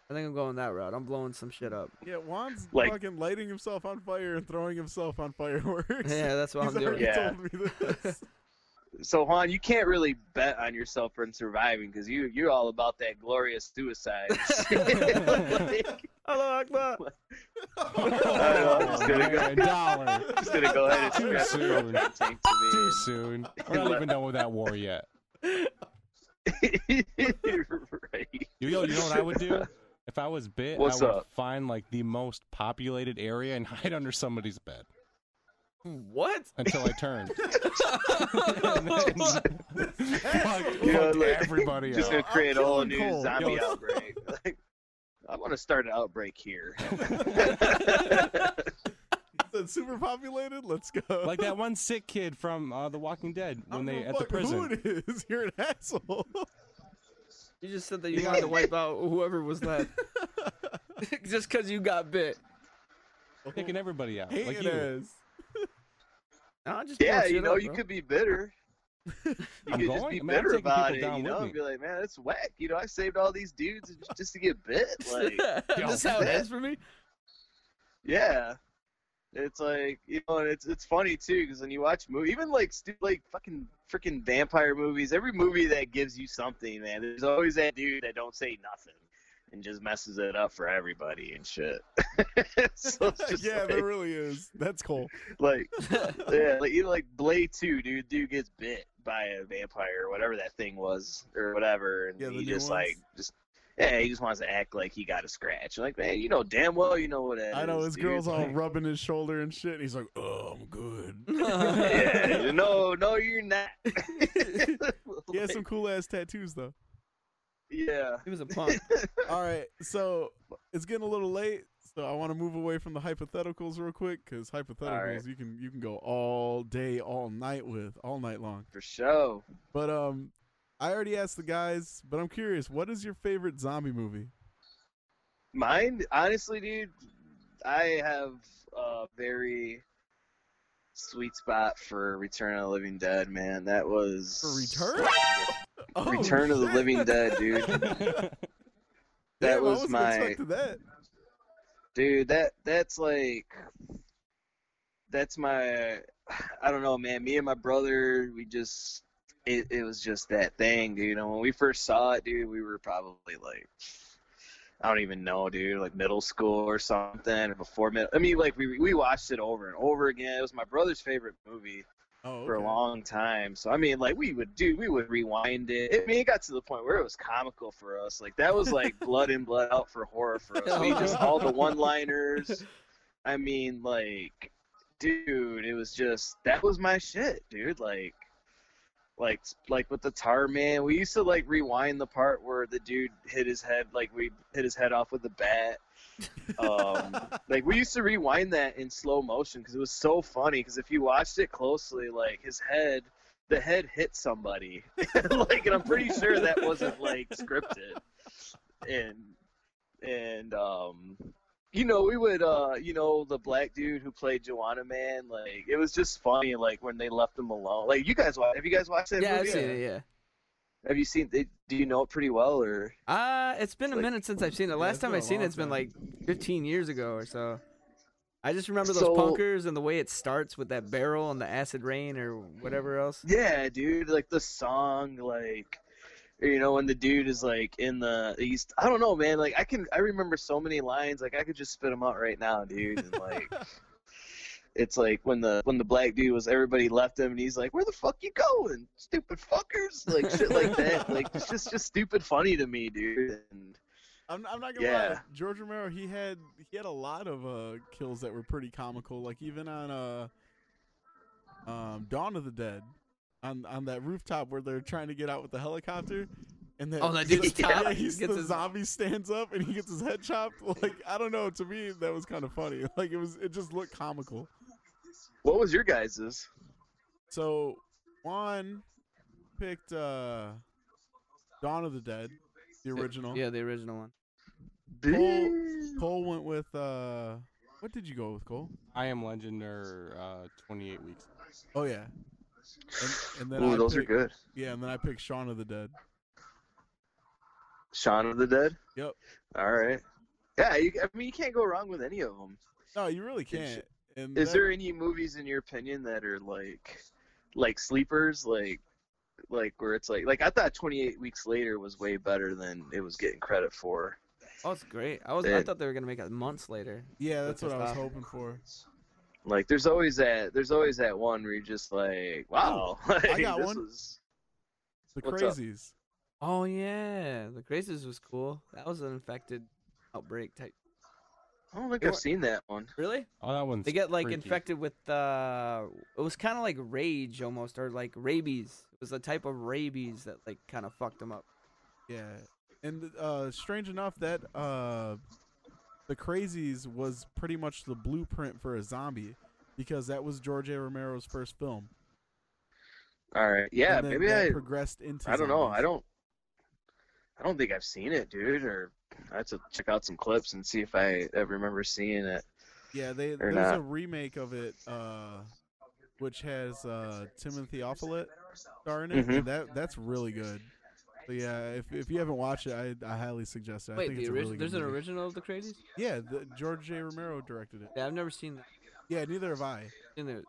I think I'm going that route. I'm blowing some shit up. yeah, Juan's Like- fucking lighting himself on fire and throwing himself on fireworks. Yeah, that's what He's I'm doing. already Yeah. Told me this. so Juan, you can't really bet on yourself for surviving because you you're all about that glorious suicide. Like, Hello, Akbar. I know, I'm just gonna go- dollar. just gonna go ahead and Too soon. to. Too soon. We're not even done with that war yet. right. You, yo, you know what I would do? If I was bit, What's I would up? find like the most populated area and hide under somebody's bed What? until I turned. And then You know, fuck like, everybody Just out. gonna create a whole new Cole. zombie Yo. outbreak. Like, I want to start an outbreak here. That's super populated. Let's go. Like that one sick kid from uh, The Walking Dead when they at the prison. Who it is? You're an asshole. You just said that you wanted to wipe out whoever was left just because you got bit. Picking everybody out. Hating like you. ass. No, just yeah, you know, up, you could be bitter. You I'm could just be I mean, bitter about it, you know, and be like, man, it's whack. You know, I saved all these dudes just to get bit. Like, That's how it is for me. yeah. It's like you know, and it's it's funny too because when you watch movie, even like stu- like fucking freaking vampire movies, every movie that gives you something, man, there's always that dude that don't say nothing and just messes it up for everybody and shit. so it's yeah, like, there really is. That's cool. like yeah, like even like Blade Two, dude, dude gets bit by a vampire or whatever that thing was or whatever, and Yeah, he just ones? like just yeah, he just wants to act like he got a scratch. Like man, you know damn well you know what that I know is, his dude. girl's all rubbing his shoulder and shit. And he's like, "Oh, I'm good." yeah, no, no, you're not. He has some cool ass tattoos though. Yeah. he was a punk. All right, so it's getting a little late, so I want to move away from the hypotheticals real quick because hypotheticals right. you can you can go all day, all night with, all night long. For sure. But um, I already asked the guys, but I'm curious, what is your favorite zombie movie? Mine, honestly, dude, I have a very sweet spot for Return of the Living Dead, man. That was For Return? Oh, Return of the shit. Living Dead, dude. That I was wasn't my expecting that. dude. That that's like that's my. I don't know, man. Me and my brother, we just it, it was just that thing, dude. And when we first saw it, dude, we were probably like. I don't even know, dude. Like middle school or something, or before middle. I mean, like we we watched it over and over again. It was my brother's favorite movie Oh, for a long time. So I mean, like we would do, we would rewind it. I mean, it got to the point where it was comical for us. Like that was like blood in, blood out for horror for us. We just all the one-liners. I mean, like, dude, it was just that was my shit, dude. Like, like, like with the tar man, we used to like rewind the part where the dude hit his head, like we hit his head off with the bat. Um, like we used to rewind that in slow motion because it was so funny. Because if you watched it closely, like his head, the head hit somebody, like, and I'm pretty sure that wasn't like scripted. And and um, you know, we would uh, you know, the black dude who played Joanna Man, like it was just funny, like when they left him alone. Like you guys, wa- have you guys watched that yeah, I've movie? seen it. Yeah. Have you seen? it? Do you know it pretty well, or? Uh, it's been a Like- minute since I've seen it. Last it's time I seen it, it's been like 15 years ago or so. I just remember those So- punkers and the way it starts with that barrel and the acid rain or whatever else. Yeah, dude, like the song, like you know, when the dude is like in the east. I don't know, man. Like I can I remember so many lines, like I could just spit them out right now, dude. And like it's like when the when the black dude was everybody left him and he's like, Where the fuck you going? Stupid fuckers like shit like that. Like it's just just stupid funny to me, dude. And I'm, I'm not gonna Yeah. lie. George Romero, he had he had a lot of uh kills that were pretty comical. Like even on uh um Dawn of the Dead, on on that rooftop where they're trying to get out with the helicopter, and then Oh, that dude the, stops, yeah, he's gets the his- zombie stands up and he gets his head chopped. Like I don't know. To me, that was kind of funny. Like it was it just looked comical. What was your guys's? So Juan picked uh Dawn of the Dead, the original. Yeah, the original one. Cole, Cole went with uh what did you go with, Cole? I am Legend or uh, 28 weeks. Oh yeah. And, and then Ooh, I those picked, are good. Yeah, and then I picked Shaun of the Dead. Shaun of the Dead? Yep. All right. Yeah, you, I mean, you can't go wrong with any of them. No, you really can't. And Is that- there any movies in your opinion that are like, like sleepers, like, like where it's like, like I thought Twenty Eight Weeks Later was way better than it was getting credit for. Oh, it's great. I was. I thought they were gonna make it months later. Yeah, that's what I was off. hoping for. Like, there's always that, there's always that one where you're just like, oh, wow, like, got this one. was The What's up? crazies. Oh yeah, the Crazies was cool. That was an infected outbreak type. I don't think They I've were- seen that one. Really? Oh, that one's They get like freaky. infected with uh it was kind of like rage almost or like rabies. It was a type of rabies that like kind of fucked them up. Yeah, and uh, strange enough, that uh, the Crazies was pretty much the blueprint for a zombie because that was George A. Romero's first film. All right, yeah, and then maybe that I. progressed into. I don't know. I don't. I don't think I've seen it, dude. Or I have to check out some clips and see if I ever remember seeing it. Yeah, they there's not. a remake of it, uh, which has uh, Timothy Olyphant starring in it. Mhm. and that that's really good. So yeah, if if you haven't watched it, I, I highly suggest it. I Wait, think the it's a original really there's good an movie. original of the Crazies? Yeah, the, George J. Romero directed it. Yeah, I've never seen that. Yeah, neither have I. In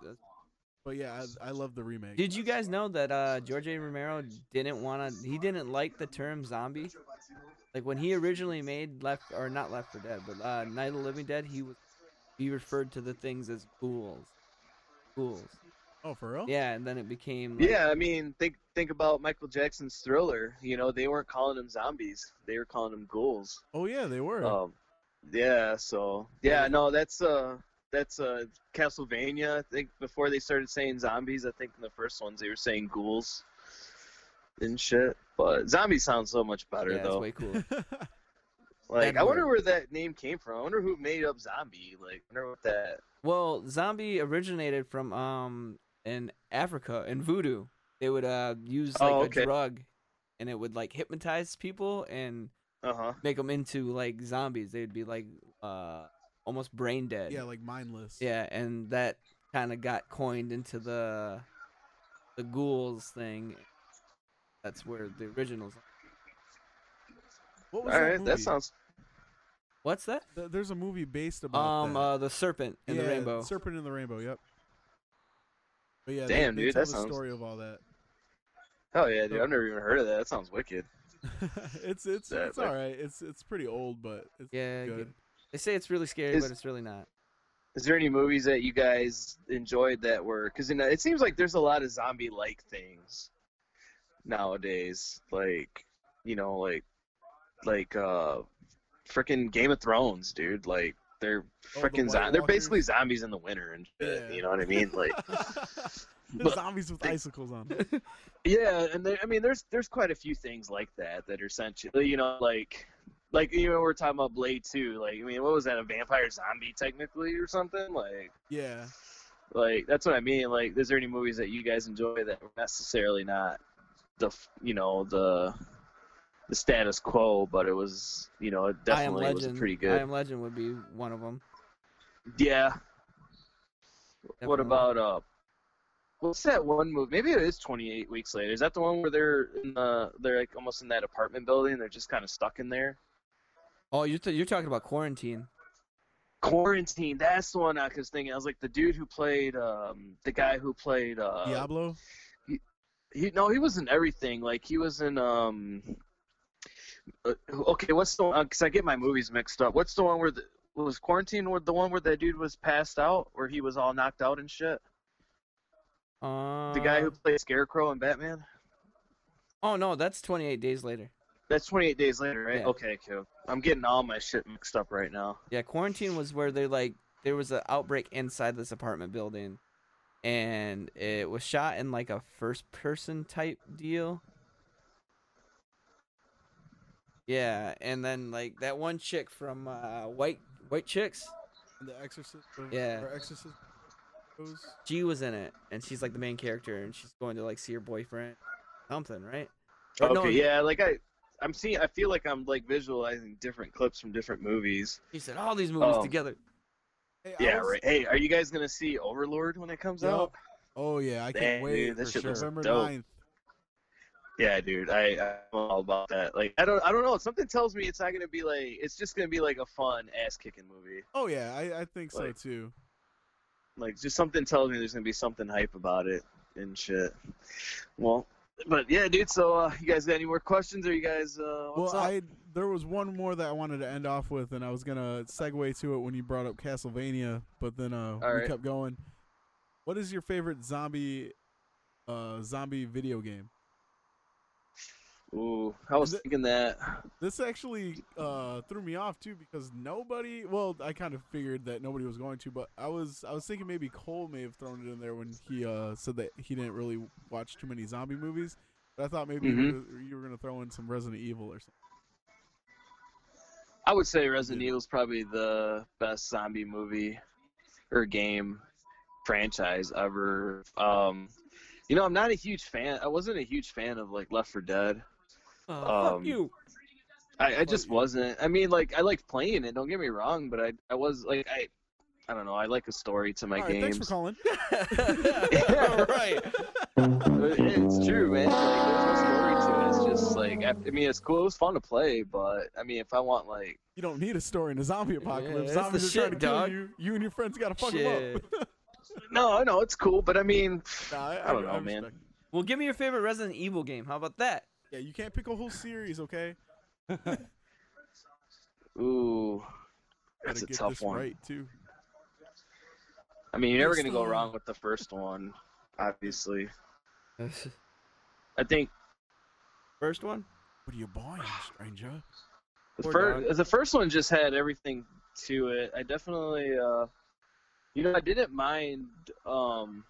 But yeah, I, I love the remake. Did you guys know that uh George A. Romero didn't want to he didn't like the term zombie? Like when he originally made Left or not Left 4 Dead, but uh Night of the Living Dead, he was he referred to the things as ghouls. Ghouls. oh, for real? Yeah, and then it became like, Yeah, I mean, think think about Michael Jackson's Thriller. You know, they weren't calling them zombies; they were calling them ghouls. Oh yeah, they were. Um, yeah. So yeah, no, that's uh, that's uh, Castlevania. I think before they started saying zombies, I think in the first ones they were saying ghouls and shit. But zombie sounds so much better yeah, it's though. way cool. Like, I wonder where that name came from. I wonder who made up zombie. Like, I wonder what that. Well, zombie originated from um in Africa in voodoo. They would uh use like Oh, a drug, and it would like hypnotize people and Uh huh. make them into like zombies. They'd be like uh almost brain dead. yeah, like mindless. Yeah, and that kind of got coined into the the ghouls thing. That's where the originals. What was All that right, movie? that sounds. What's that? Th- There's a movie based about Um, that. uh, the serpent in yeah, the rainbow. Serpent in the Rainbow. Yep. But yeah, Damn, they, they dude, tell that the sounds- story of all that. Oh yeah, dude. I've never even heard of that. That sounds wicked. it's it's Yeah, it's like- all right. It's it's pretty old, but it's yeah, good. they say it's really scary, Is- but it's really not. Is there any movies that you guys enjoyed that were? Because you know, it seems like there's a lot of zombie-like things nowadays. Like, you know, like, like, uh, freaking Game of Thrones, dude. Like, they're Oh, the freaking. Zo- they're basically zombies in the winter and shit. Yeah. You know what I mean? Like, But- zombies with they- icicles on. Yeah, and there, I mean, there's there's quite a few things like that that are essentially, you know, like like you know, we're talking about Blade too. Like, I mean, what was that? A vampire zombie technically or something? Like, Yeah. like that's what I mean. Like, is there any movies that you guys enjoy that were necessarily not the you know the the status quo, but it was you know it definitely was Legend. pretty I good. am Legend would be one of them. Yeah. What about uh? What's that one movie? Maybe it is 28 weeks later. Is that the one where they're in the they're like almost in that apartment building? They're just kind of stuck in there. Oh, you're t- you're talking about quarantine. Quarantine. That's the one I was thinking. I was like the dude who played um the guy who played uh Diablo. He no he was in everything. Like he was in um. uh, Okay, what's the one? Because I get my movies mixed up. What's the one where the was quarantine? Where the one where that dude was passed out, where he was all knocked out and shit? Uh, The guy who played Scarecrow in Batman. Oh no, that's 28 days later. That's 28 days later, right? Yeah. Okay, cool. I'm getting all my shit mixed up right now. Yeah, quarantine was where they like there was an outbreak inside this apartment building, and it was shot in like a first person type deal. Yeah, and then like that one chick from uh, White White Chicks, The Exorcist. Of, Yeah. Or Exorcist. Goes. she was in it, and she's like the main character, and she's going to like see her boyfriend, something, right? Or Okay, no, yeah, like I, I'm seeing. I feel like I'm like visualizing different clips from different movies. He said all these movies Oh. together. Hey, Yeah, was- right. Hey, are you guys gonna see Overlord when it comes Yup. out? Oh yeah, I can't wait dude, for shit sure. November dope. 9th. Yeah, dude. I I'm all about that. Like, I don't I don't know. Something tells me it's not gonna be like. It's just gonna be like a fun ass kicking movie. Oh yeah, I, I think so too. Like, just something tells me there's gonna be something hype about it and shit. Well, but yeah, dude. So, uh, you guys got any more questions? Or you guys? Uh, what's well, up? I there was one more that I wanted to end off with, and I was gonna segue to it when you brought up Castlevania, but then uh, we right. kept going. What is your favorite zombie, uh, zombie video game? Ooh, I was the- thinking that. This actually uh, threw me off too because nobody. Well, I kind of figured that nobody was going to, but I was I was thinking maybe Cole may have thrown it in there when he uh, said that he didn't really watch too many zombie movies. But I thought maybe you Mhm. were- you were gonna throw in some Resident Evil or something. I would say Resident Evil is probably the best zombie movie or game franchise ever. Um, you know, I'm not a huge fan. I wasn't a huge fan of like Left 4 Dead. Fuck Um, you. I, I just you. wasn't. I mean, like I liked playing it. Don't get me wrong, but I I was like I I don't know. I like a story to my All right, games. thanks for calling. All right. it's true, man. It's just I, I mean, it's cool. It was fun to play, but I mean, if I want like You don't need a story in a zombie apocalypse. that's the Zombies are trying to shit, kill you. You and your friends gotta fuck Shit. them up. no, I know it's cool, but I mean, Nah, I, I don't know, I man. respect it. Well, give me your favorite Resident Evil game. How about that? Yeah, you can't pick a whole series, okay? ooh, that's a get tough this one. right too. I mean, you're never gonna go wrong with the first one, obviously. I think First one? What are you buying, stranger? the Poor first the first one just had everything to it. I definitely, uh, you know, I didn't mind, um,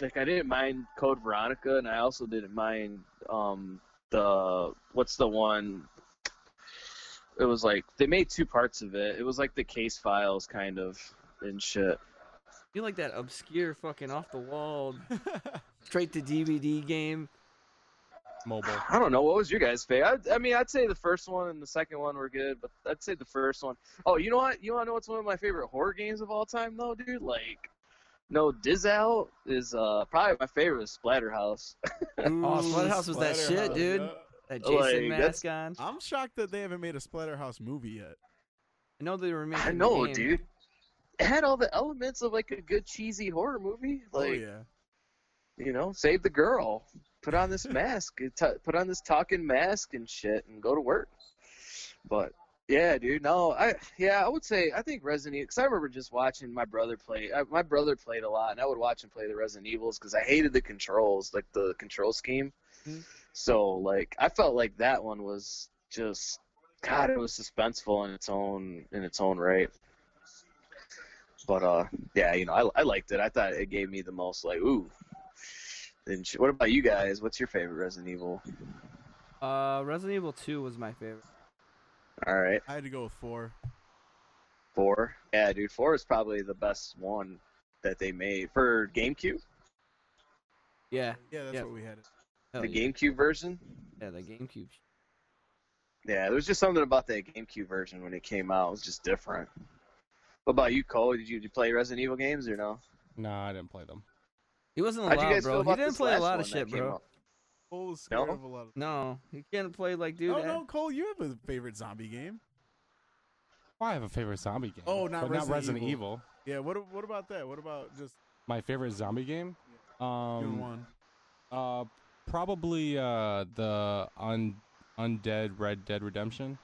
like I didn't mind Code Veronica, and I also didn't mind um the what's the one. It was like they made two parts of it. It was like the case files kind of and shit. You like that obscure fucking off the wall, straight to DVD game? Mobile. I don't know. What was your guys' favorite? I, I mean, I'd say the first one and the second one were good, but I'd say the first one. Oh, you know what? You want to know what's one of my favorite horror games of all time, though, dude? Like, no, Diz Out is uh, probably my favorite. is Splatterhouse. Oh, Splatterhouse was that shit, dude. yeah. That Jason Like, mask on. I'm shocked that they haven't made a Splatterhouse movie yet. I know they were making. I the know, game. dude. It had all the elements of like a good cheesy horror movie. oh Like, yeah. you know, save the girl, put on this mask, t- put on this talking mask and shit, and go to work. But yeah, dude, no, I yeah, I would say I think Resident Evil because I remember just watching my brother play. I, my brother played a lot, and I would watch him play the Resident Evils because I hated the controls, like the control scheme. Mhm. So like, I felt like that one was just God, it was suspenseful in its own in its own right. But uh, yeah, you know, I, I liked it. I thought it gave me the most like ooh. And sh- what about you guys? What's your favorite Resident Evil? Uh, Resident Evil 2 was my favorite. All right, I had to go with four. four. Yeah, dude, four is probably the best one that they made for GameCube. Yeah. Yeah, that's Yeah. what we had. hell the yeah. GameCube version. Yeah, the GameCube. Yeah, there was just something about that GameCube version when it came out. It was just different. What about you, Cole? Did you, did you play Resident Evil games or no? No, I didn't play them. He wasn't How'd allowed, bro. He didn't play a lot of shit, bro. out? Cole was scared No? of a lot of. No, he can't play like dude. oh no, Cole, you have a favorite zombie game? I have a favorite zombie game. Oh, not but Resident not Resident Evil. Evil. Yeah. What What about that? What about just My favorite zombie game. doing Um, one? uh, probably uh the un undead Red Dead Redemption.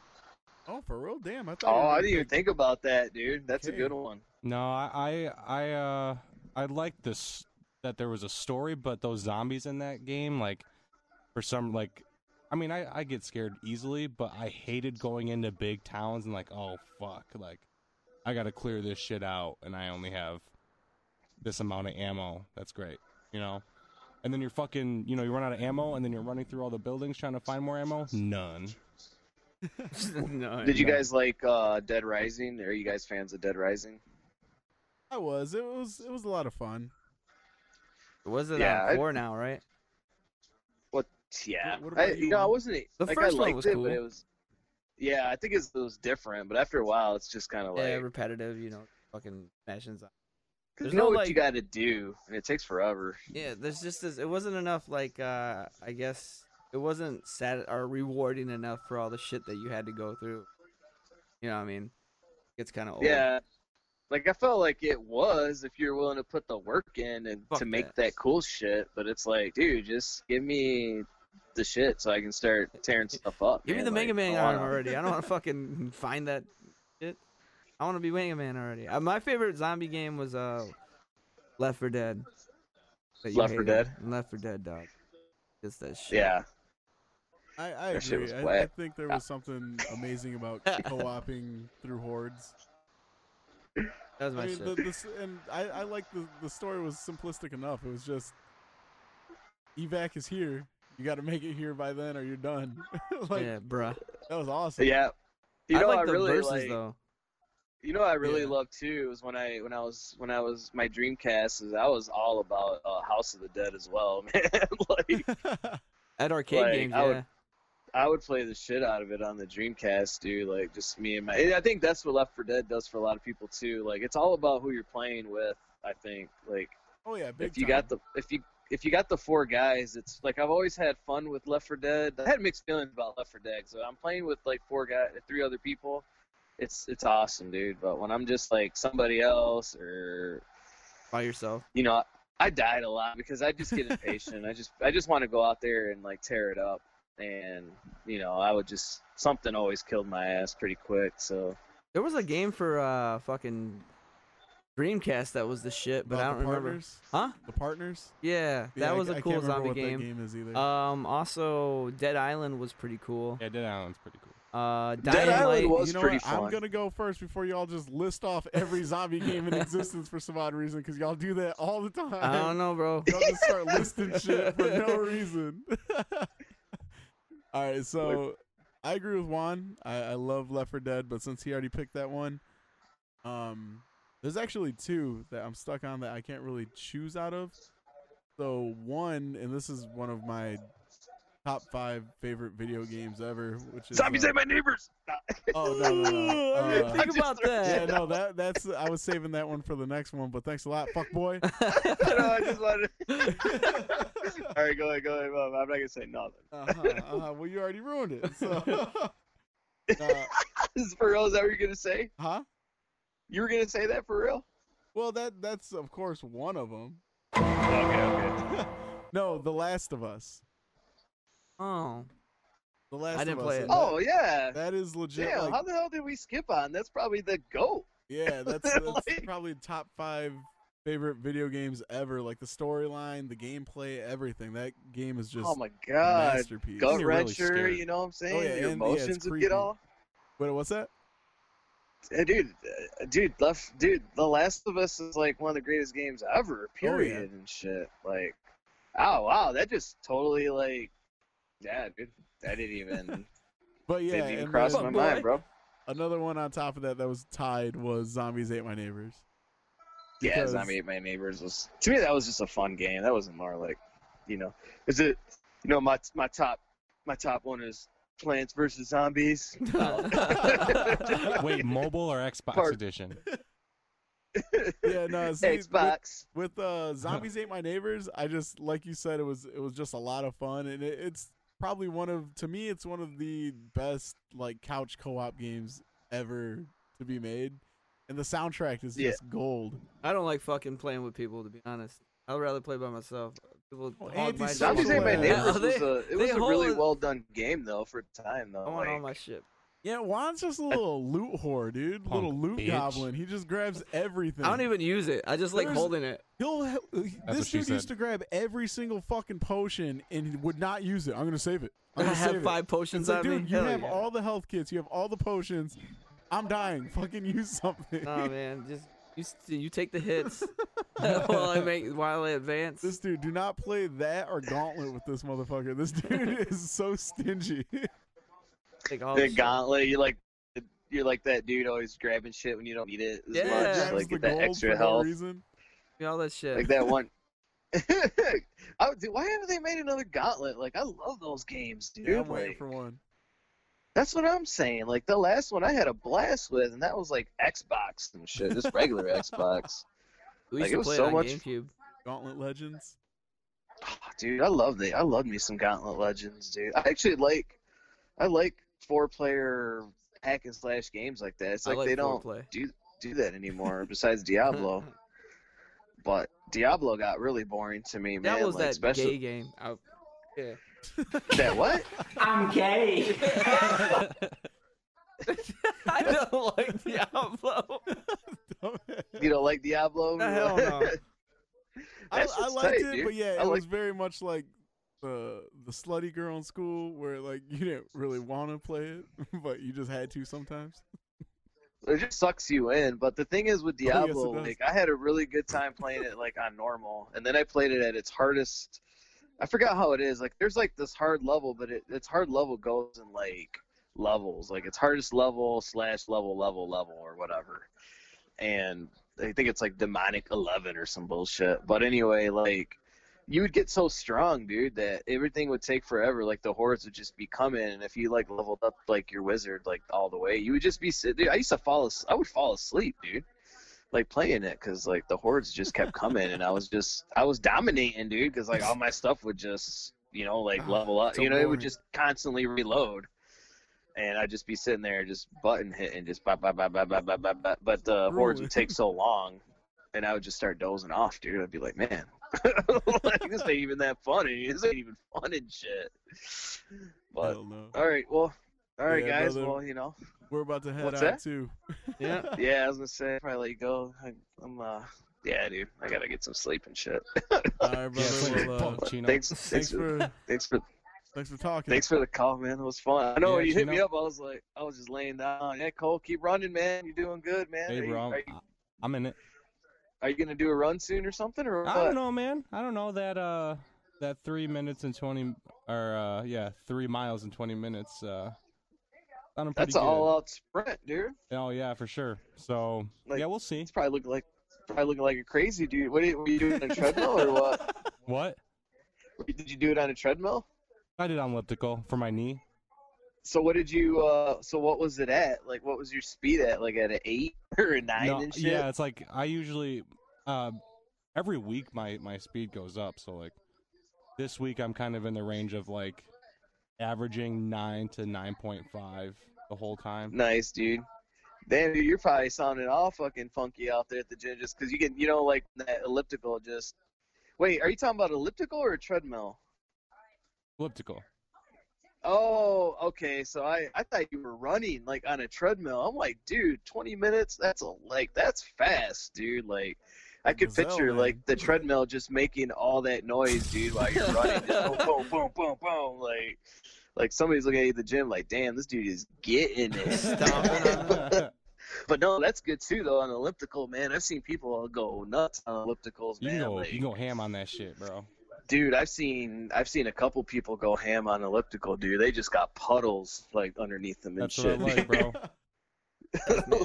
Oh, for real? Damn, I thought. Oh, I didn't even think about that, dude. That's Okay. a good one. No, I I I uh I liked this that there was a story, but those zombies in that game, like for some like I mean I, I get scared easily, but I hated going into big towns and like, oh fuck, like I gotta clear this shit out and I only have this amount of ammo. That's great. You know? And then you're fucking you know, you run out of ammo and then you're running through all the buildings trying to find more ammo? None. no. Did you guys like uh, Dead Rising? Are you guys fans of Dead Rising? I was. It was. It was a lot of fun. Was it Yeah, on I- four now, right? What? Yeah, What- what I, you, you know, I wasn't The like first I one was it, cool. but it was. Yeah, I think it's, it was different, but after a while, it's just kind of like yeah, repetitive. You know, fucking smashing. zombies. you there's know no, what like- you got to do, and it takes forever. Yeah, there's just this. It wasn't enough. Like, uh, I guess it wasn't sad or rewarding enough for all the shit that you had to go through. You know what I mean? It's kind of old. Yeah, like I felt like it was if you're willing to put the work in and Fuck to make that. that. cool shit. But it's like, dude, just give me the shit so I can start tearing stuff up. Give me man. the Mega Man I arm already. I don't want to fucking find that shit. I want to be Mega Man already. Uh, my favorite zombie game was uh, Left 4 Dead. Left 4 hated. Dead? Left 4 Dead, dog. Just that shit. Yeah. I, I agree. was I, I think there was something amazing about co-oping through hordes. That was my I mean, shit. the, this, and I, I like the the story was simplistic enough. It was just evac is here. You got to make it here by then, or you're done. like yeah, bruh. that was awesome. Yeah. You I know, like I the really verses like. though. You know, what I really Yeah. loved too was when I when I was when I was my Dreamcast is I was all about uh, House of the Dead as well, man. like At arcade Like, games, I yeah. would- I would play the shit out of it on the Dreamcast, dude. Like just me and my. I think that's what Left 4 Dead does for a lot of people too. Like it's all about who you're playing with. I think like oh yeah, big if you time. got the if you if you got the four guys, it's like I've always had fun with Left 4 Dead. I had mixed feelings about Left 4 Dead, so I'm playing with like four guys, three other people. It's it's awesome, dude. But when I'm just like somebody else or By yourself. you know, I died a lot because I just get impatient. I just I just want to go out there and like tear it up, and you know I would just something always killed my ass pretty quick. So There was a game for uh fucking Dreamcast that was the shit, but About I don't remember. partners? Huh? The partners. Yeah, Yeah, that I- was I a can't cool zombie what game. That game is either. Um, also Dead Island was pretty cool. Yeah, Dead Island's pretty cool. Uh, Dead Dying Island Light. was you know pretty what? I'm gonna go first before y'all just list off every zombie game in existence for some odd reason because y'all do that all the time. I don't know, bro. Y'all just start listing shit for no reason. All right, so I agree with Juan. I, I love Left 4 Dead, but since he already picked that one, um, there's actually two that I'm stuck on that I can't really choose out of. So one, and this is one of my top five favorite video games ever, which is zombies uh, ate my neighbors. Oh no, no, no. I didn't Uh, think about yeah, that. no, that that's I was saving that one for the next one, but thanks a lot, fuck boy. no, I just wanted. All right, go ahead, go ahead. Mom. I'm not gonna say nothing. Uh-huh, uh-huh. Well, you already ruined it. So, uh, is for real. Is that what you're gonna say? huh? You were gonna say that for real? Well, that that's of course one of them. Okay, okay. no, The Last of Us. Oh, The Last I didn't play Us. it. That- Oh yeah. that is legit. Damn, like, how the hell did we skip on? That's probably the goat. yeah, that's, that's Like- probably top five favorite video games ever. Like the storyline, the gameplay, everything. That game is just oh my a god. masterpiece. Gut You're really you know what I'm saying? Oh, yeah, Your and- yeah, emotions would get all. Wait, what's that? Uh, dude, uh, dude, left, dude. The Last of Us is like one of the greatest games ever. Period and shit. Like, oh wow, that just totally like, yeah, dude. That didn't even But yeah, didn't even cross my boy. mind, bro. another one on top of that that was tied was Zombies Ate My Neighbors. Yeah, Because- Zombie Ate My Neighbors was to me that was just a fun game. That wasn't more like, you know, is it? You know, my my top my top one is Plants vs Zombies. Wait, mobile or Xbox Part- edition? Yeah, no, see, with- Xbox. with uh zombies ate my neighbors i just like you said it was it was just a lot of fun and it, it's probably one of to me it's one of the best like couch co-op games ever to be made and the soundtrack is Yeah. just gold I don't like fucking playing with people to be honest. I'd rather play by myself. People Oh, hog my. Zombies Ate My Yeah, Neighbors they- was a it was a really well done game though for the time though. I want all my shit. Yeah juan's just a little loot whore dude Punk little loot bitch. goblin he just grabs everything I don't even use it. I just like There's- holding it. he'll he- this she dude used to grab every single fucking potion and he would not use it i'm gonna save it i'm gonna have save it. five potions It's like, on me. dude, you Hell have yeah. all the health kits. You have all the potions. I'm dying. Fucking use something. Nah, man, just you, you take the hits while I make while I advance. This dude, do not play that or Gauntlet with this motherfucker. This dude is so stingy. Take all the the gauntlet. You like you're like that dude always grabbing shit when you don't need it as Yeah. much. Grabs Like the get that extra for no health. reason. all that shit. like that one. oh, dude, why haven't they made another Gauntlet? Like I love those games, dude. Yeah, I'm waiting Like, for one. that's what I'm saying. Like the last one I had a blast with, and that was like Xbox and shit, just regular Xbox. we like, used it to was play so it on much- GameCube. Gauntlet Legends. Oh, dude, I love the I love me some Gauntlet Legends, dude. I actually like I like four player hack and slash games like that. It's like, like they don't foreplay. do do that anymore. besides Diablo, but Diablo got really boring to me, man. that was like, that especially gay game. I, yeah. that what? I'm gay. I don't like Diablo. You don't like Diablo? The hell no. I, I liked tight, it, dude. but yeah, I it like- was very much like the the slutty girl in school where like you didn't really want to play it, but you just had to sometimes? It just sucks you in. But the thing is with Oh, yes, Diablo, like I had a really good time playing it like on normal, and then I played it at its hardest. I forgot how it is. Like there's like this hard level, but it, its hard level goes in like levels. Like it's hardest level slash level level level or whatever. And I think it's like demonic eleven or some bullshit. But anyway, like you would get so strong, dude, that everything would take forever. Like the hordes would just be coming, and if you like leveled up like your wizard like all the way, you would just be sitting. I used to fall. as- I would fall asleep, dude, like playing it, cause like the hordes just kept coming, and I was just I was dominating, dude, cause like all my stuff would just you know like Ah, level up. so you know, it would just constantly reload. And I'd just be sitting there, just button hitting, just bop, bop, bop, bop, bop, bop, bop, bop. But the hordes would take so long, and I would just start dozing off, dude. I'd be like, man, like this ain't even that funny. This ain't even fun and shit. But Hell no. all right, well, all right, Yeah, guys. brother. Well, you know, We're about to head What's out that? too. Yeah. yeah, I was gonna say probably let you go. I, I'm uh, yeah, dude, I gotta get some sleep and shit. All right, brother. play well, uh, Chino. thanks, thanks thanks, for, for thanks for thanks for talking. thanks for the call, man. It was fun. I know Yeah, when you hit me up, I was like, I was just laying down. Yeah, Cole, keep running, man. You're doing good, man. Hey, are, you, bro, are, you, I'm in it. Are you gonna do a run soon or something or what? I don't know, man. I don't know that uh that three minutes and twenty or uh yeah three miles and twenty minutes. uh That's an all-out sprint, dude. Oh yeah, for sure. So Like- yeah, we'll see. It's probably looking like probably looking like a crazy dude. What are you, were you doing on a treadmill or what? What? Did you do it on a treadmill? I did on elliptical for my knee. So what did you? uh So what was it at? Like, what was your speed at? Like at an eight or a nine No, and shit? yeah, it's like I usually uh every week my my speed goes up. So like this week I'm kind of in the range of like averaging nine to nine point five the whole time. Nice, dude. Damn, dude, you're probably sounding all fucking funky out there at the gym just because you can, you know, like that elliptical. Just wait, are you talking about elliptical or a treadmill? Elliptical. Oh, okay. So I I thought you were running like on a treadmill. I'm like, dude, 20 minutes? That's a like that's fast, dude. Like I could Gazelle, picture man. like the treadmill just making all that noise, dude, while you're running. Just boom, boom, boom, boom, boom. Like like somebody's looking at you at the gym like, damn, this dude is getting it. but no, that's good too though on elliptical, man. I've seen people go nuts on ellipticals, You man. can go like, you go ham on that shit, bro. Dude i've seen i've seen a couple people go ham on elliptical dude they just got puddles like underneath them and That's shit what I like, bro.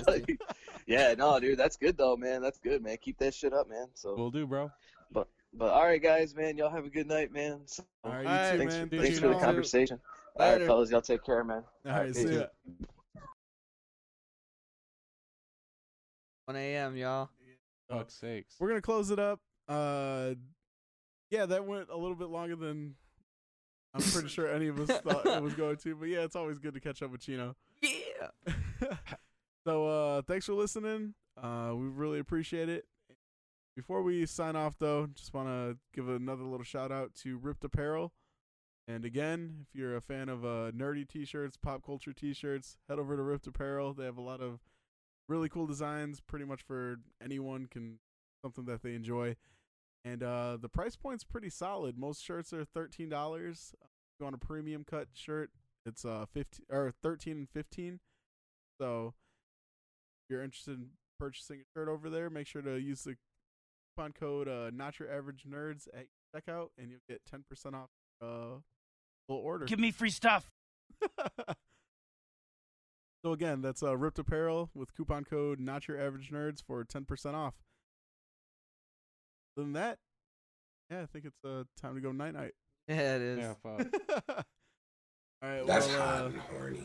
Like, yeah no dude that's good though man that's good man keep that shit up man so we'll do, bro. but but all right guys man y'all have a good night man so, All right, you too, thanks, man. for, Thank thanks you, for the man. conversation all right fellas y'all take care man All right, see peace. ya. 1 a.m. y'all. Fuck's sakes. We're gonna close it up. Uh, yeah, that went a little bit longer than I'm pretty sure any of us thought it was going to. But yeah, it's always good to catch up with Chino. Yeah. so uh, thanks for listening. Uh, we really appreciate it. Before we sign off, though, just want to give another little shout out to RIPT Apparel. And again, if you're a fan of uh, nerdy t-shirts, pop culture t-shirts, head over to RIPT Apparel. They have a lot of really cool designs, pretty much for anyone can something that they enjoy. And uh, the price point's pretty solid. Most shirts are thirteen dollars. If you want a premium cut shirt, it's uh fifteen or thirteen and fifteen. So if you're interested in purchasing a shirt over there, make sure to use the coupon code uh, Not Your Average Nerds at checkout, and you'll get ten percent off uh full order. Give me free stuff. so again, that's uh, RIPT Apparel with coupon code Not Your Average Nerds for ten percent off. Other than that, yeah, I think it's uh, time to go night night. Yeah, it is. Yeah, fuck. All right, That's well, hot uh, and horny.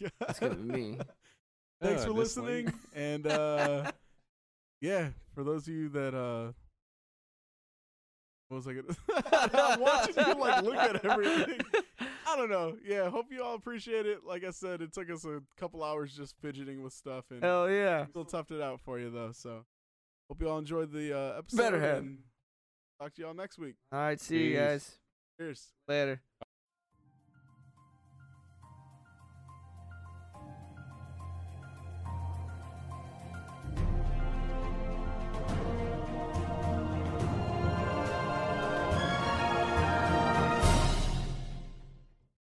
That's gonna me. Thanks Uh, for this late. listening, and uh, yeah, for those of you that uh, what was I gonna? I'm watching you like look at everything. I don't know. Yeah, hope you all appreciate it. Like I said, it took us a couple hours just fidgeting with stuff, and Hell yeah. still toughed it out for you though. So hope you all enjoyed the uh, episode. Better have. Talk to y'all next week. All right, see you guys Cheers. later.